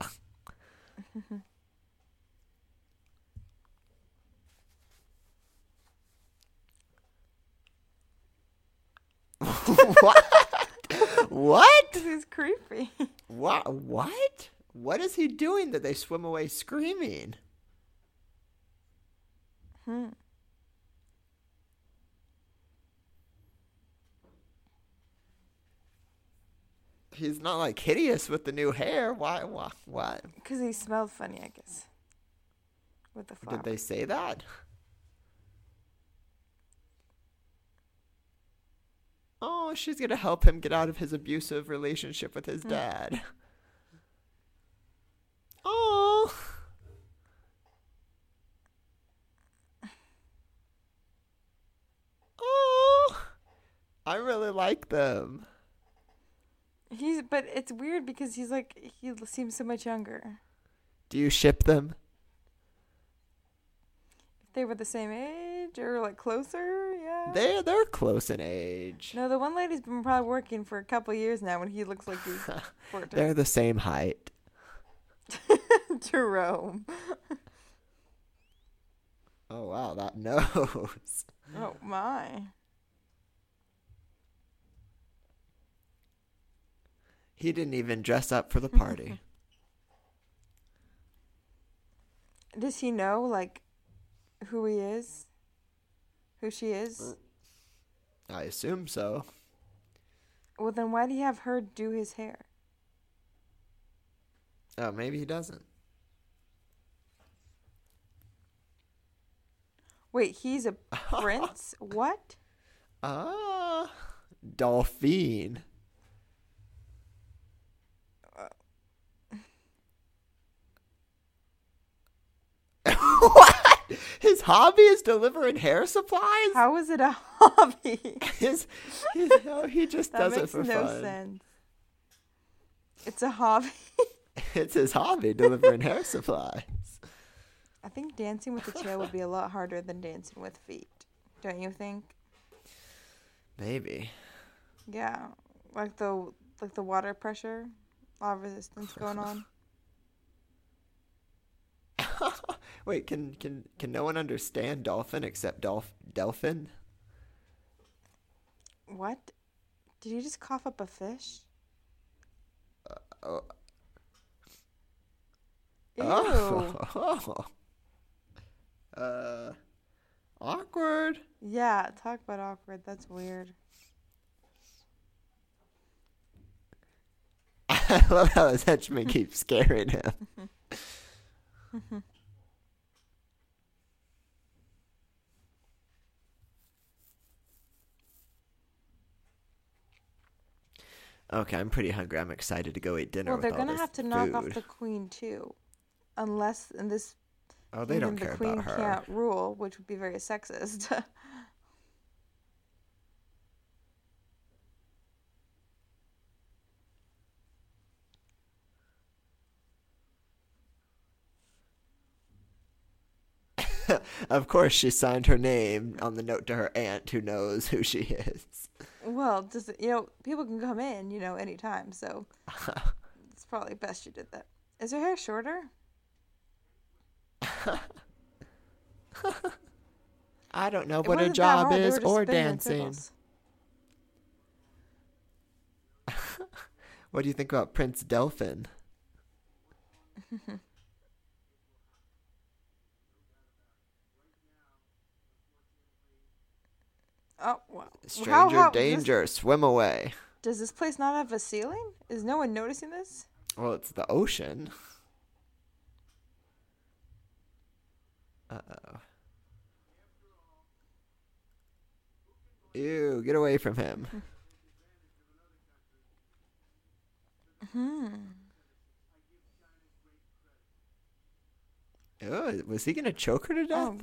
*laughs* what? What? He's creepy. What? What? What is he doing that they swim away screaming? Hmm. He's not like hideous with the new hair. Why? Why? What? Because he smelled funny, I guess. With the flower. Did they say that? Oh, she's gonna help him get out of his abusive relationship with his dad. *laughs* Oh. Oh. I really like them. He's, but it's weird because he's like he seems so much younger. Do you ship them? They were the same age or like closer, yeah. They they're close in age. no, the one lady's been probably working for a couple years now, and he looks like he's *laughs* They're the same height. *laughs* Jerome. Oh wow, that *laughs* nose. Oh my. He didn't even dress up for the party. Does he know like who he is? Who she is? I assume so. Well, then why do you have her do his hair? Oh, maybe he doesn't. Wait, he's a *laughs* prince? what? Ah, Dolphin. *laughs* what? His hobby is delivering hair supplies. How is it a hobby? His, his oh, he just that does it makes for no fun. sense. It's a hobby. *laughs* It's his hobby delivering hair supplies. I think dancing with the tail would be a lot harder than dancing with feet. Don't you think? Maybe. Yeah, like the like the water pressure, a lot of resistance *laughs* going on. *laughs* Wait, can can can no one understand dolphin except Dolph Delphin? What? Did you just cough up a fish? Oh. Ew. Oh. *laughs* Uh, awkward. Yeah, talk about awkward. That's weird. *laughs* I love how his henchman keeps scaring him. *laughs* Okay, I'm pretty hungry. I'm excited to go eat dinner. Well, they're gonna have to knock off the queen too, unless in this Oh, they don't care the queen about her. can't rule, which would be very sexist. *laughs* *laughs* of course, she signed her name on the note to her aunt, who knows who she is. Well, just you know, people can come in, you know, anytime. So *laughs* it's probably best you did that. Is her hair shorter? *laughs* I don't know It what her job is or dancing. *laughs* What do you think about Prince Delphin? Oh wow! Stranger How- how- this- danger, swim away. does this place not have a ceiling? Is no one noticing this? Well, it's the ocean. Uh oh. Ew, get away from him. Hmm. Ew, was he gonna choke her to death? Oh.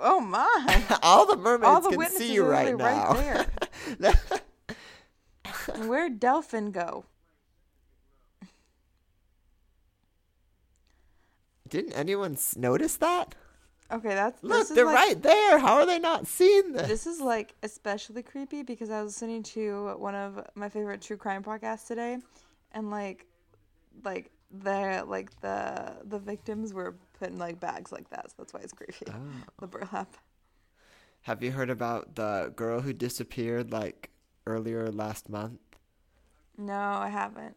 Oh my! *laughs* All the mermaids All the can see you right now. right there. *laughs* Where'd Delphin go? Didn't anyone notice that? Okay, that's Look, this is they're like, right there. How are they not seeing this? This is like especially creepy because I was listening to one of my favorite true crime podcasts today, and like, like the like the the victims were put in like bags like that, so that's why it's creepy. Oh. The burlap. Have you heard about the girl who disappeared like earlier last month? No, I haven't.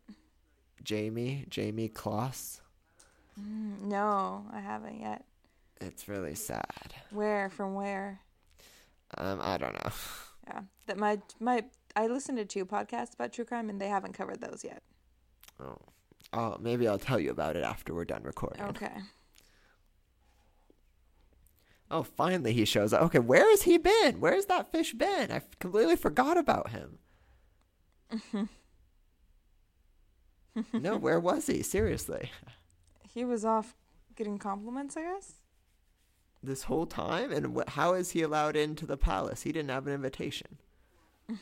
Jayme, Jayme Closs. Mm, No, I haven't yet. It's really sad. Where? From where? Um, I don't know. Yeah, that my my I listened to two podcasts about true crime and they haven't covered those yet. Oh, oh, maybe I'll tell you about it after we're done recording. Okay. Oh, finally he shows up. Okay, where has he been? Where's that fish been? I completely forgot about him. Mm-hmm. *laughs* no, where was he? Seriously, He was off getting compliments, I guess. this whole time, and wh- how is he allowed into the palace? He didn't have an invitation. *laughs*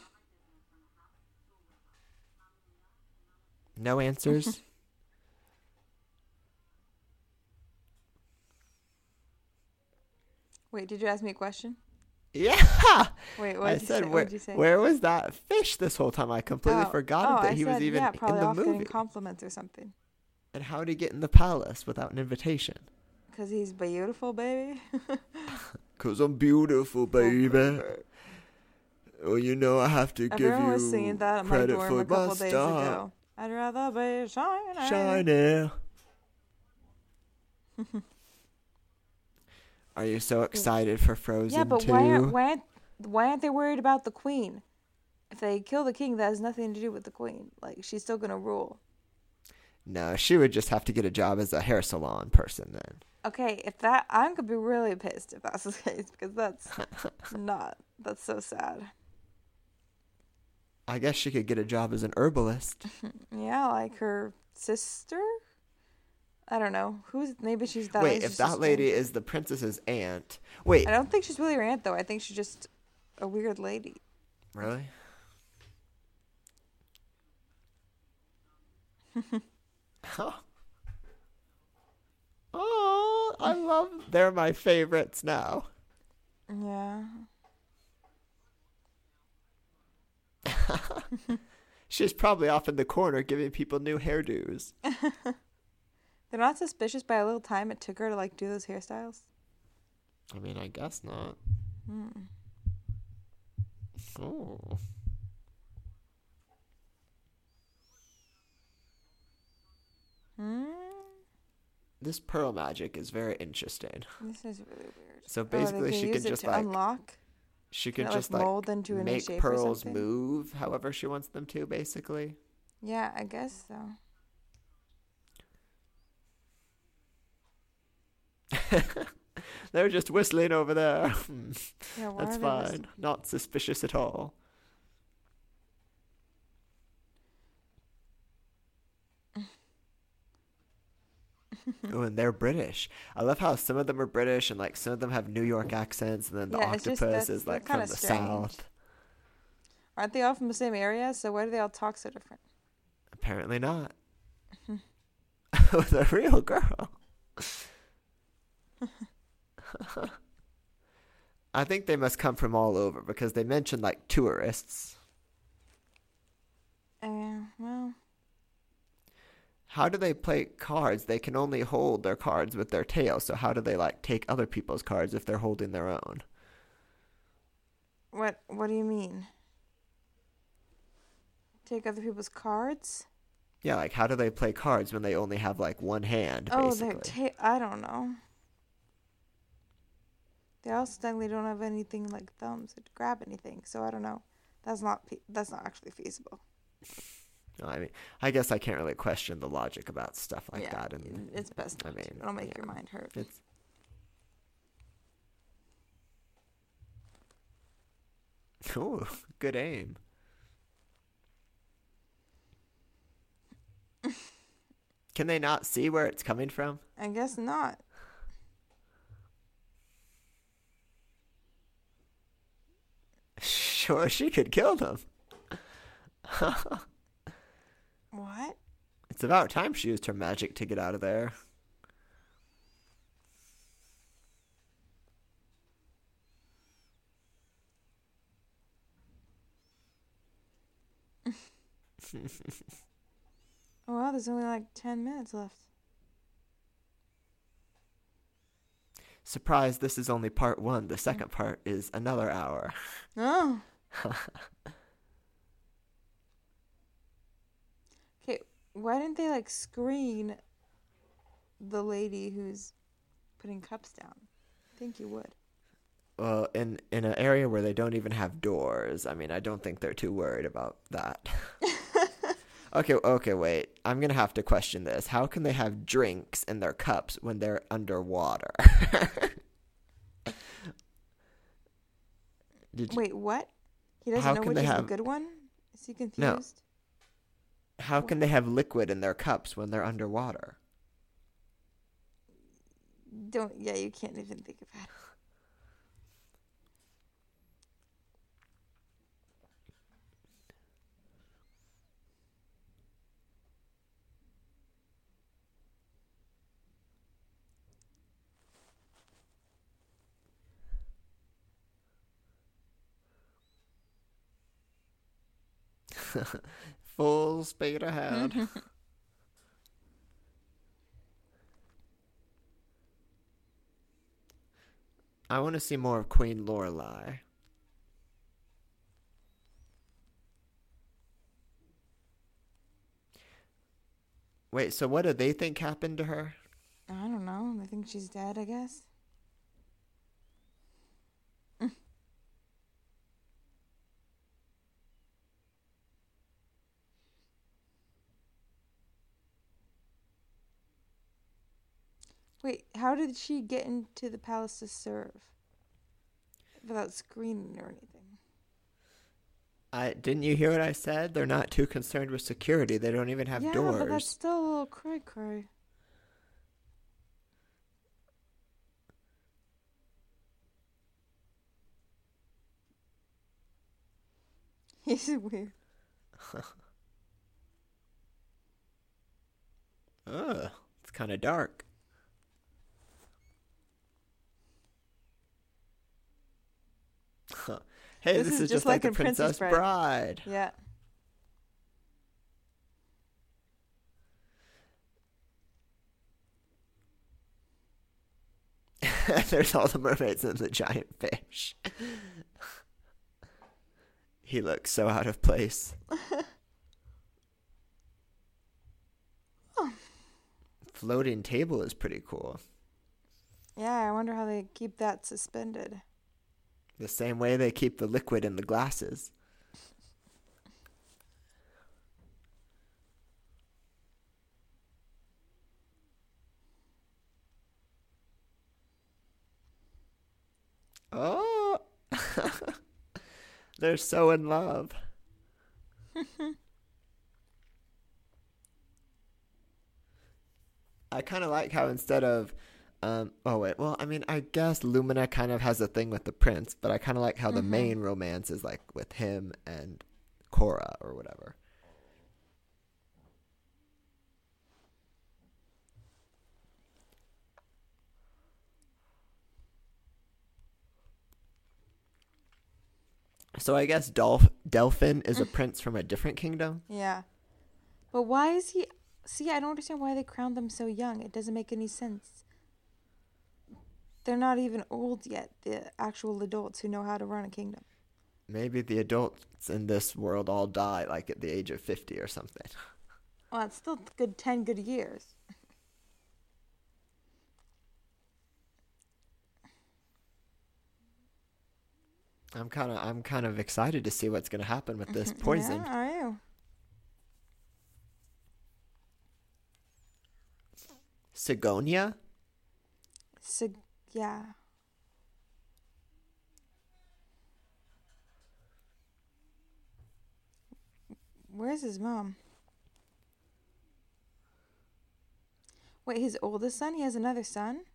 No answers. *laughs* Wait, did you ask me a question? yeah. Wait, what *laughs* I did you said, say? where, What'd you say? where was that fish this whole time? I completely Oh, forgot oh, that I he was even yeah, in the off movie. getting compliments or something. and how did he get in the palace without an invitation? Cause he's beautiful, baby. *laughs* Cause I'm beautiful, baby. Well, you know I have to give Everyone you was singing that at my credit dorm for a couple my days star. ago. I'd rather be shining. Shiny. *laughs* Are you so mm. excited for Frozen Yeah, but 2? why aren't why aren't why aren't they worried about the queen? If they kill the king, that has nothing to do with the queen. Like she's still gonna rule. No, she would just have to get a job as a hair salon person then. Okay, if that I'm gonna be really pissed if that's the *laughs* case because that's *laughs* not that's so sad. I guess she could get a job as an herbalist. *laughs* Yeah, like her sister. I don't know who's maybe she's that. Wait, if that lady is the princess's aunt. Wait, I don't think she's really her aunt though. I think she's just a weird lady. really? *laughs* Huh. Oh, I love. They're my favorites now. Yeah. *laughs* She's probably off in the corner giving people new hairdos. *laughs* They're not suspicious by a little time it took her to like do those hairstyles. I mean, I guess not. Hmm. Oh. Hmm. This pearl magic is very interesting. This is really weird. So Oh, basically, she can just like unlock. she Can can just like, mold into make shape pearls move however she wants them to. Basically, Yeah, I guess so. *laughs* They're just whistling over there. Yeah, *laughs* That's fine. Not suspicious at all. *laughs* oh, and they're British. I love how some of them are British and like some of them have New York accents, and then the yeah, octopus is like from the strange. south. Aren't they all from the same area? So why do they all talk so different? Apparently not. With a real girl. I think they must come from all over because they mentioned like tourists. Uh, well, How do they play cards? They can only hold their cards with their tail. So how do they like take other people's cards if they're holding their own? what what do you mean? Take other people's cards? Yeah, like how do they play cards when they only have like one hand? Oh, basically? they're ta- I don't know. They also technically don't have anything like thumbs to grab anything, so I don't know. That's not that's not actually feasible. No, I mean, I guess I can't really question the logic about stuff like yeah, that. And it's best. I mean, to. It'll make yeah. your mind hurt. it's Ooh, good aim. *laughs* Can they not see where it's coming from? I guess not. Sure, she could kill them. *laughs* What? It's about time she used her magic to get out of there. *laughs* Oh wow, there's only like ten minutes left. Surprise, this is only part one. The mm. second part is another hour. Oh. *laughs* okay, why didn't they like screen the lady who's putting cups down? I think you would. Well, in in an area where they don't even have doors, I mean, I don't think they're too worried about that. *laughs* okay, okay, wait. I'm gonna have to question this. How can they have drinks in their cups when they're underwater? *laughs* Did Wait, what? He doesn't How know which is the have- good one? Is he confused? how can they have liquid in their cups when they're underwater? Don't yeah, you can't even think about it. *laughs* Full speed ahead. *laughs* I want to see more of Queen Lorelai. Wait, so what do they think happened to her? I don't know. I think she's dead, I guess. Wait, how did she get into the palace to serve? Without screening or anything. I didn't you hear what I said? They're not too concerned with security. They don't even have yeah, doors. but that's still a little cray cray. *laughs* He's weird. *laughs* Ugh, it's kind of dark. Huh. Hey, This this, is is, just like, like the Princess Princess Bride. Yeah. *laughs* There's all the mermaids and the giant fish. he looks so out of place. *laughs* Floating table is pretty cool. Yeah, I wonder how they keep that suspended. The same way they keep the liquid in the glasses. Oh, *laughs* they're so in love. *laughs* I kind of like how instead of, um, oh wait, well, I mean, I guess Lumina kind of has a thing with the prince, but I kind of like how the Mhm. main romance is like with him and Cora or whatever. So I guess Dolph Delphin is a prince from a different kingdom. Yeah. But why is he. See, I don't understand why they crowned them so young. It doesn't make any sense. They're not even old yet, the actual adults who know how to run a kingdom. Maybe the adults in this world all die like at the age of 50 or something. *laughs* Well, it's still good 10 good years. I'm kind of I'm kind of excited to see what's going to happen with this *laughs* poison. Yeah, are you? Sigonia? So, yeah. Where's his mom? Wait, his oldest son? He has another son?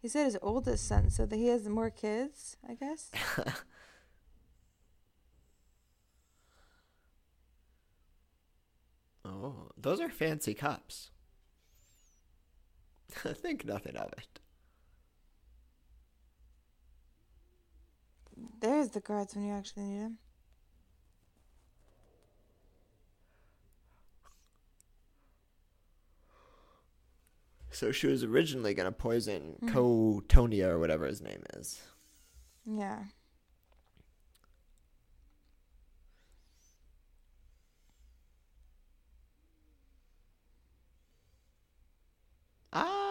He said his oldest son, so that he has more kids, I guess? *laughs* Oh, those are fancy cups. *laughs* Think nothing of it. There's the cards when you actually need them. So she was originally going to poison Mhm. Cotonia or whatever his name is. Yeah. Ah!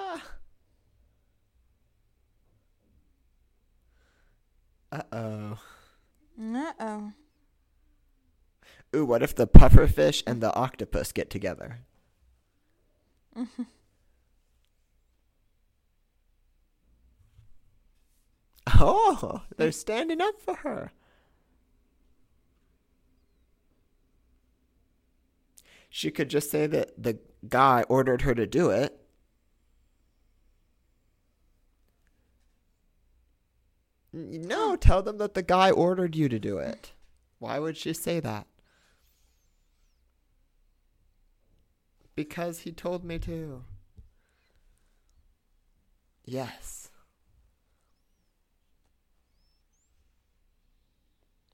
Uh oh. Uh oh. Ooh, what if the pufferfish and the octopus get together? *laughs* Oh, they're standing up for her. She could just say that the guy ordered her to do it. No, tell them that the guy ordered you to do it. Why would she say that? Because he told me to. Yes.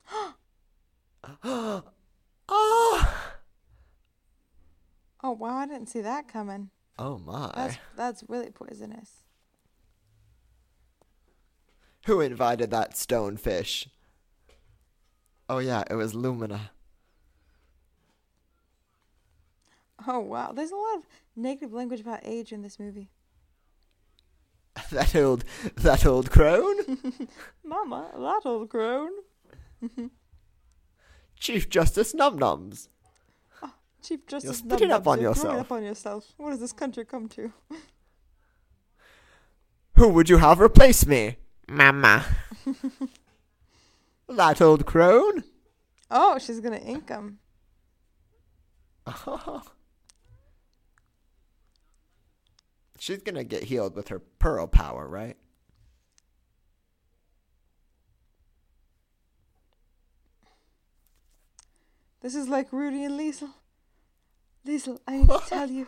*gasps* oh! Oh, wow, I didn't see that coming. Oh my. That's that's really poisonous. Who invited that stonefish? Oh yeah, it was Lumina. Oh wow, there's a lot of negative language about age in this movie. *laughs* that old that old crone? *laughs* Mama, that old crone. *laughs* Chief Justice Num Nums. Ah, Chief Justice. spitting Nub up on you're yourself. up on yourself. What does this country come to? Who would you have replace me? Mama. *laughs* That old crone? Oh, she's gonna ink him. *laughs* She's gonna get healed with her pearl power, right? This is like Rudy and Liesel. Liesel, I need *laughs* to tell you.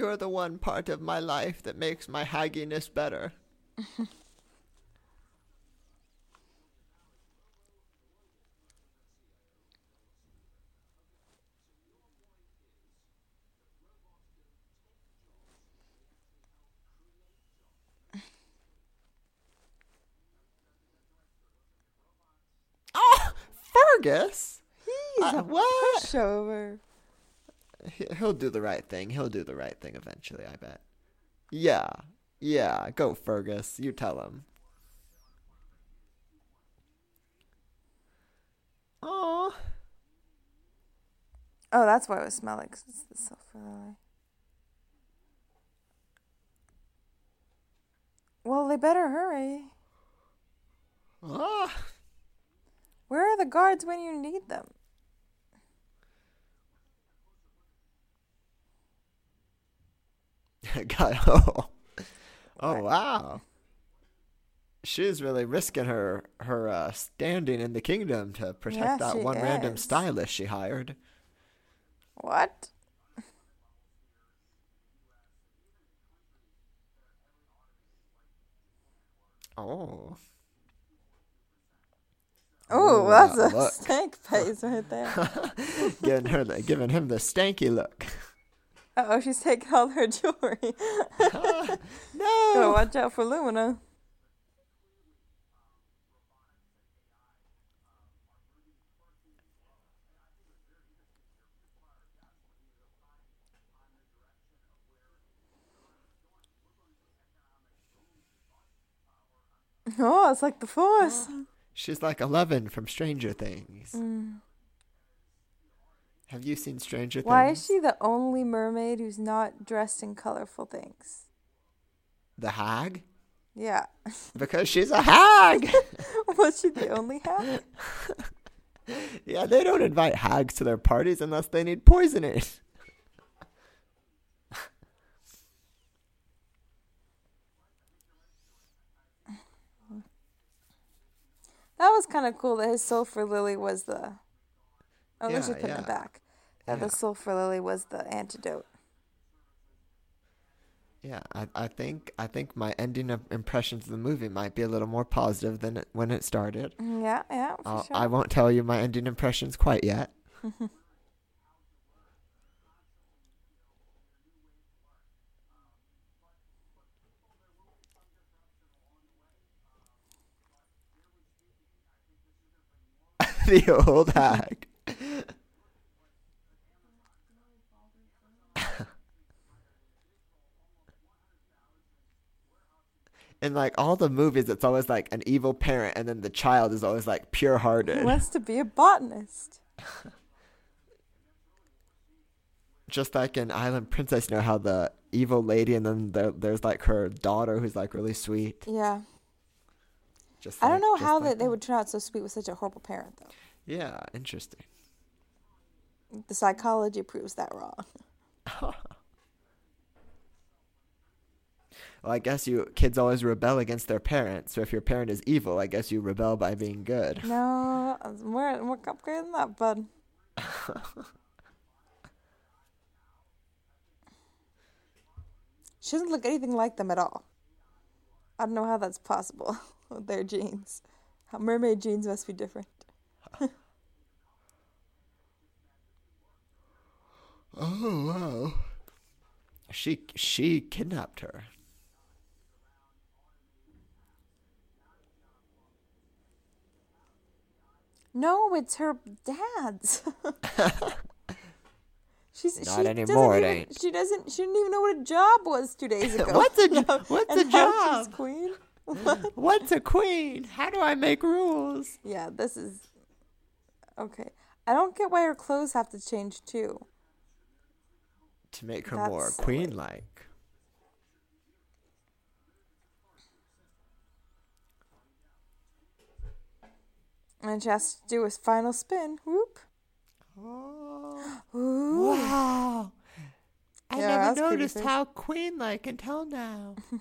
You're the one part of my life that makes my hagginess better. *laughs* oh, Fergus? He's Uh, a what? pushover he'll do the right thing. He'll do the right thing eventually, I bet. Yeah. Yeah, go Fergus. You tell him. Oh. Oh, that's why it was smelling because it's the sulfur. Well, they better hurry. Ah. Where are the guards when you need them? *laughs* God, oh, oh wow. She's really risking her her uh, standing in the kingdom to protect that one random stylist she hired. What? Oh, Oh, that's that a look. stank face right there. *laughs* giving her the, giving him the stanky look. Oh, she's taking all her *laughs* jewelry. *laughs* No. Gotta watch out for Lumina. Oh, it's like the Force. *gasps* She's like Eleven from Stranger Things. Mm. Have you seen Stranger Why Things? Why is she the only mermaid who's not dressed in colorful things? the hag? Yeah. Because she's a hag. *laughs* Was she the only hag? *laughs* yeah, they don't invite hags to their parties unless they need poisoning. *laughs* That was kind of cool that his sulfur lily was the. Oh, Yeah, just put yeah. it back. That Yeah. the sulfur lily was the antidote. Yeah, I, I think I think my ending of impressions of the movie might be a little more positive than it, when it started. Mm, Yeah, yeah, sure. I won't tell you my ending impressions quite yet. *laughs* the old hag. In like all the movies, it's always like an evil parent, and then the child is always like pure He hearted. wants to be a botanist. *laughs* Just like in Island Princess, you know how the evil lady, and then there, there's like her daughter who's like really sweet. Yeah. Just I don't know how like that they would turn out so sweet with such a horrible parent, though. Yeah, interesting. The psychology proves that wrong. *laughs* Well, I guess you kids always rebel against their parents. So if your parent is evil, I guess you rebel by being good. No, more complicated than that, bud. *laughs* she doesn't look anything like them at all. I don't know how that's possible *laughs* with their genes. How mermaid genes must be different. *laughs* Oh wow. She she kidnapped her. No, it's her dad's. *laughs* She's Not she anymore, it even- ain't. She doesn't. She didn't even know what a job was two days *laughs* ago. What's a jo- Now- *laughs* what's and a now she's job? queen. What's a queen? How do I make rules? Yeah, this is okay. I don't get why her clothes have to change too. To make her That's more silly. And she has to do a final spin. Whoop. Oh. Ooh. Wow. I Yeah, never noticed how queen like until now. *laughs*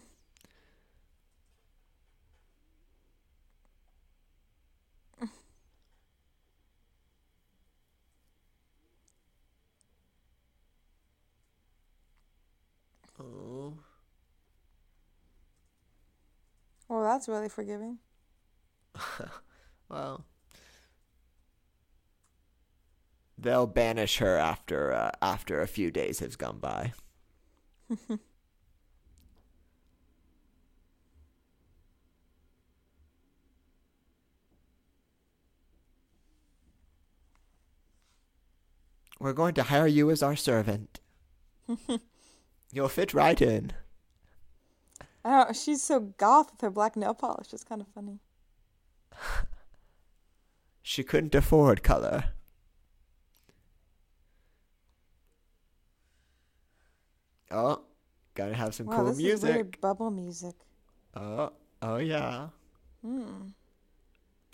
oh. Well, that's really forgiving. *laughs* Well. They'll banish her after uh, after a few days has gone by. *laughs* We're going to hire you as our servant. *laughs* You'll fit right in. I don't she's so goth with her black nail polish. It's kind of funny. *laughs* She couldn't afford color. Oh, gotta have some Wow, cool this music. is weird bubble music. Oh, oh yeah. Hmm.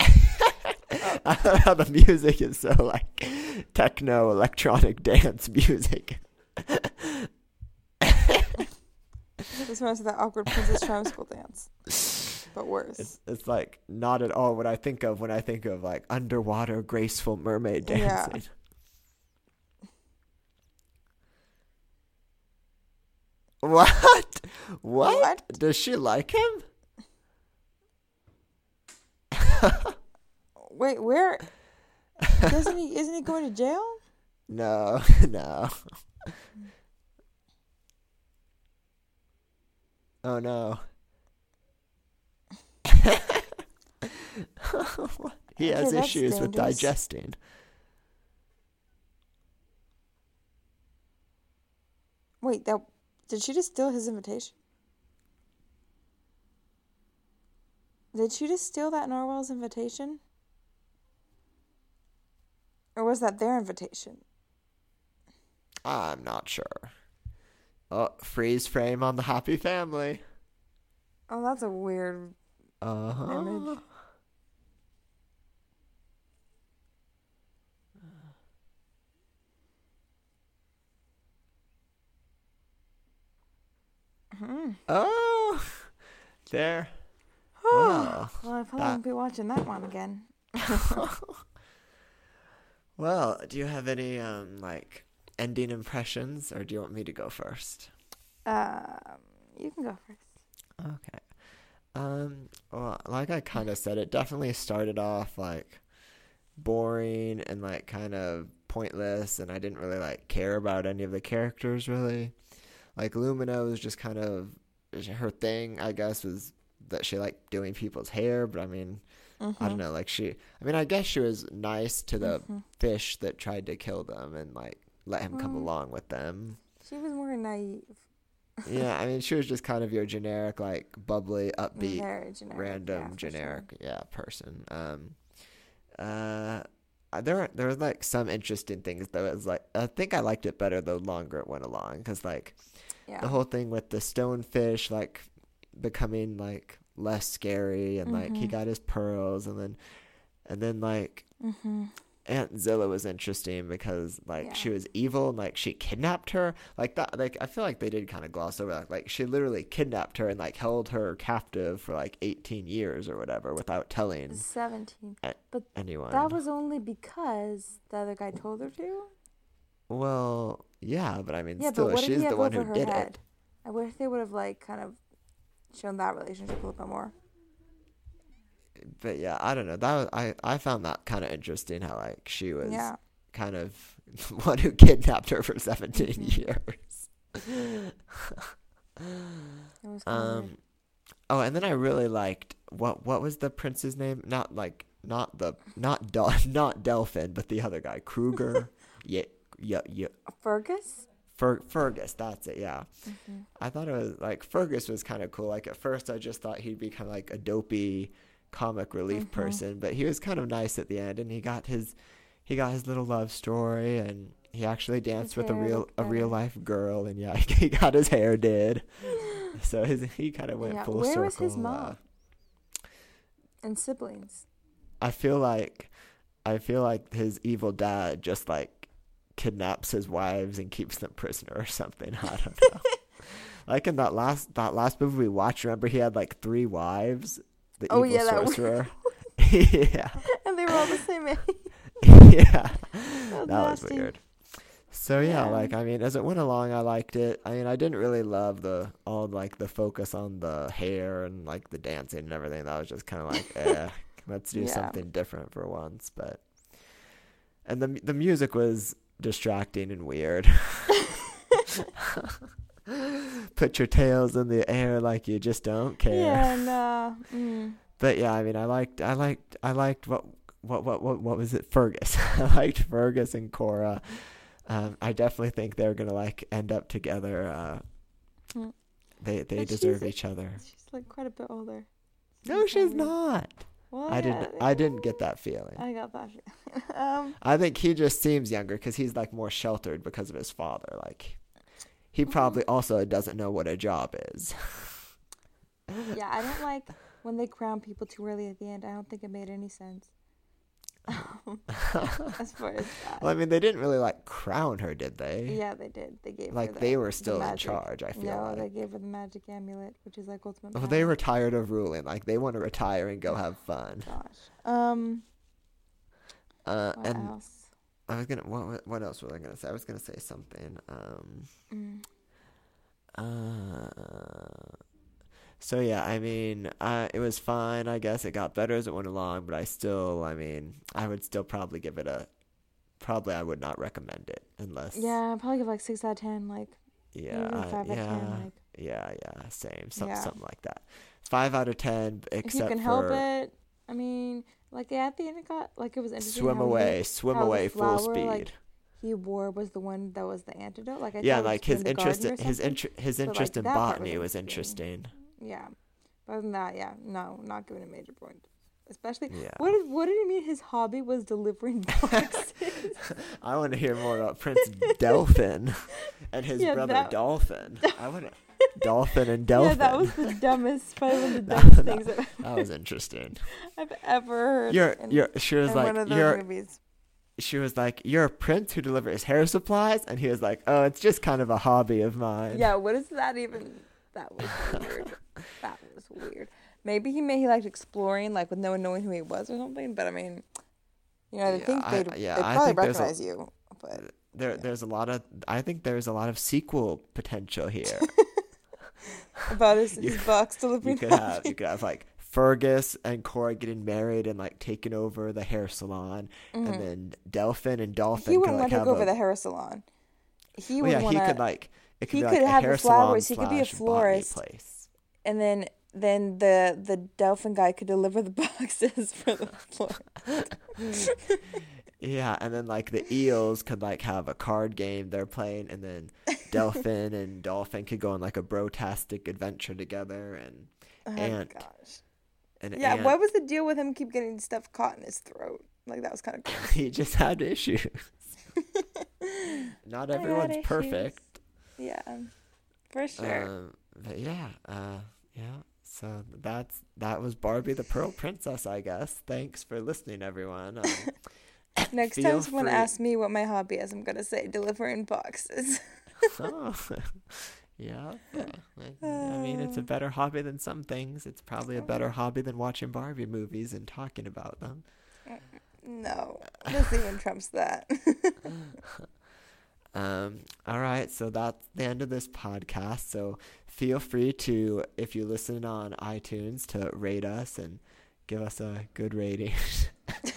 *laughs* I love how the music is so like techno electronic dance music. *laughs* This reminds me of that awkward Princess Charming School dance, but worse. It's, it's like not at all what I think of when I think of like underwater graceful mermaid Yeah. What? what? What? Does she like him? *laughs* Wait, where? Doesn't he? Isn't he going to jail? *laughs* No, *laughs* no. Oh no. he has Okay, issues with digesting. Wait, that did she just steal his invitation? Did she just steal that Norwell's invitation? Or was that their invitation? I'm not sure. Oh, freeze frame on the happy family. Oh, that's a weird. Uh huh. Image. Hmm. Oh, *laughs* there. Oh, well, I probably that- won't be watching that one again. *laughs* *laughs* Well, do you have any um like ending impressions, or do you want me to go first? Um, you can go first. Okay. Um. Well, like I kind of said, it definitely started off like boring and like kind of pointless, and I didn't really like care about any of the characters really. Like Lumina was just kind of her thing, I guess, was that she liked doing people's hair, but I mean, I don't know, like she, I mean, I guess she was nice to the Mhm. fish that tried to kill them and like let him come Well, along with them. She was more naive. yeah, *laughs* I mean, she was just kind of your generic, like bubbly, upbeat, generic. random, yeah, generic, yeah, person. Um, uh, there were there was like some interesting things though. It was like I think I liked it better the longer it went along because like Sure. Yeah. the whole thing with the stonefish like becoming like less scary and like he Mhm. got his pearls and then and then like mm-hmm. Aunt Scylla was interesting because like she was evil and like she kidnapped her like that like I feel like they did kind of gloss over that like she literally kidnapped her and like held her captive for like 18 years or whatever without telling Seventeen. A- But anyone. that was only because the other guy told her to. Well, yeah, but I mean Yeah, still but what she's the one who did head? it. I wish they would have like kind of shown that relationship a little bit more. But yeah, I don't know. That was, I I found that kind of interesting how like she was Yeah. kind of *laughs* the one who kidnapped her for 17 Mhm. years. *laughs* Um, oh, and then I really liked what what was the prince's name? Not like not the not Del, *laughs* not Delphin, but the other guy, Kruger. yeah, yeah, yeah. Fergus. Fer, Fergus, that's it. Yeah, Mm-hmm. I thought it was like Fergus was kind of cool. Like at first, I just thought he'd be kind of like a dopey comic relief Mhm. person, but he was kind of nice at the end, and he got his he got his little love story, and he actually danced His with a real a real life girl, and yeah, *laughs* he got his hair did. *gasps* So his he kind of went Yeah, full where circle. was his uh, mom? And siblings. I feel like I feel like his evil dad just like kidnaps his wives and keeps them prisoner or something. *laughs* I don't know. *laughs* like in that last that last movie we watched, remember he had like three wives? The Oh, evil yeah, that weird sorcerer. *laughs* yeah. and they were all the same age. yeah. That's that was weird. So yeah, Yeah. like I mean, as it went along, I liked it. I mean, I didn't really love the all like the focus on the hair and like the dancing and everything. That was just kind of like, eh, let's do Yeah. something different for once. But and the the music was distracting and weird. *laughs* Put your tails in the air like you just don't care. Yeah, *laughs* no. Mm. But yeah, I mean, I liked, I liked, I liked what, what, what, what, what was it? Fergus. *laughs* I liked Fergus and Cora. Um, I definitely think they're gonna like end up together. Uh, Hmm. they they But deserve each other. She's like quite a bit older. No, she's not. Well, I didn't. I didn't get that feeling. I got that. feeling. *laughs* um. I think he just seems younger because he's like more sheltered because of his father. Like, he Mm. probably also doesn't know what a job is. yeah, I don't *laughs* like when they crown people too early at the end. I don't think it made any sense. As far as that. *laughs* Well, I mean, they didn't really like crown her, did they? Yeah, they did. They gave her Like the- they were still in charge. I feel No, like. they gave her the magic amulet, which is like ultimate. Well, power. they were tired of ruling. Like they want to retire and go have fun. Gosh. Um. Uh, What and else? I was gonna. What, what- what else was I gonna say? I was gonna say something. Um. Mm. Uh. So yeah, I mean, uh, it was fine. I guess it got better as it went along, but I still, I mean, I would still probably give it a. Probably, I would not recommend it unless. Yeah, I'd probably give like six out of ten. Like Yeah. even I- five out yeah. ten. Like Yeah. Yeah. Same. Some, Yeah. Something like that. Five out of ten, except if you can for help it. I mean, like at the end, it got like it was interesting. swim how he- away, swim away, full speed. like, he wore was the one that was the antidote. Like I yeah, like in his interest, garden his something. inter- his So, like, interest in part was botany was interesting. Yeah, but other than that, yeah, no, not giving a major point. Especially, Yeah. what did what did he mean? His hobby was delivering *laughs* boxes. I want to hear more about Prince Delphin *laughs* and his Yeah, brother that- Dolphin. *laughs* I want to Dolphin and Delphin. yeah, that was the dumbest, probably one of the That- dumbest that- things I've, That was interesting. I've ever heard. You're, in, you're. She was like, one of those you're. movies. She was like, you're a prince who delivers hair supplies, and he was like, oh, it's just kind of a hobby of mine. Yeah, what is that even? That was weird. *laughs* that was weird. Maybe he may he liked exploring, like with no one knowing who he was or something. But I mean, you know, I Yeah, think I- they'd, yeah, they'd I probably think there's a- recognize you. But There, there's a lot of. I think there's a lot of sequel potential here. *laughs* about his, You- his *laughs* box delivery. you could have, you could have like Fergus and Cora getting married and like taking over the hair salon, and then Delphin and Dolphin. Mm-hmm. he wouldn't like, want to go over a- the hair salon. He Well, would yeah, want he could like. It could he be could like have a the hair salon flowers, he could be a florist. And then then the the dolphin guy could deliver the *laughs* boxes for the floor. *laughs* Yeah, and then like the eels could like have a card game they're playing, and then *laughs* Delphin and Dolphin could go on like a brotastic adventure together, and Oh Ant. gosh. and Yeah, Ant, what was the deal with him keep getting stuff caught in his throat? Like that was kind of he just had issues. Not everyone's issues. Yeah, for sure. Um, but yeah, uh, yeah. So that's that was Barbie the Pearl Princess, I guess. Thanks for listening, everyone. Um, *laughs* Next time someone free- asks me what my hobby is, I'm gonna say delivering boxes. oh, *laughs* *laughs* yeah. uh, I, I mean, it's a better hobby than some things. It's probably a better hobby than watching Barbie movies and talking about them. no, this even trumps that. Um, all right, so that's the end of this podcast. So feel free to, if you listen on iTunes, to rate us and give us a good rating. *laughs*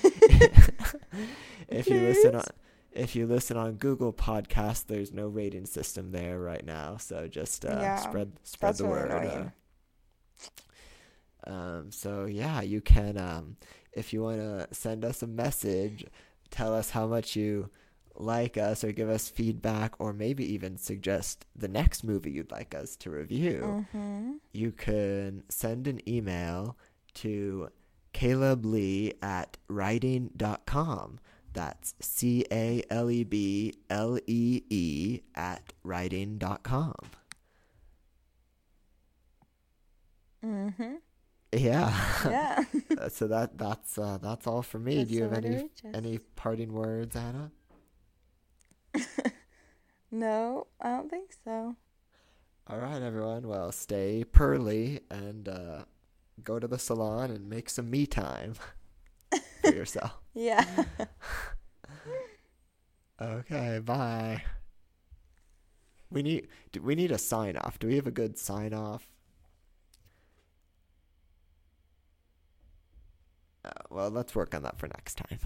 if you listen on, if you listen on Google Podcast, there's no rating system there right now. So just uh, Yeah, spread spread the really word. Uh, um, so yeah, you can um, if you want to send us a message, tell us how much you like us or give us feedback or maybe even suggest the next movie you'd like us to review, mm-hmm. you can send an email to Caleb Lee at writing.com. That's C A L E B L E E at writing.com. Mm-hmm. Yeah. Yeah. *laughs* So that that's uh, that's all for me. That's Do you have any any parting words, Anna? *laughs* no, I don't think so. All right, everyone. Well, stay pearly and uh, go to the salon and make some me time *laughs* for yourself. Yeah. *laughs* Okay, bye. We need do we need a sign off. Do we have a good sign off? Uh, well, let's work on that for next time.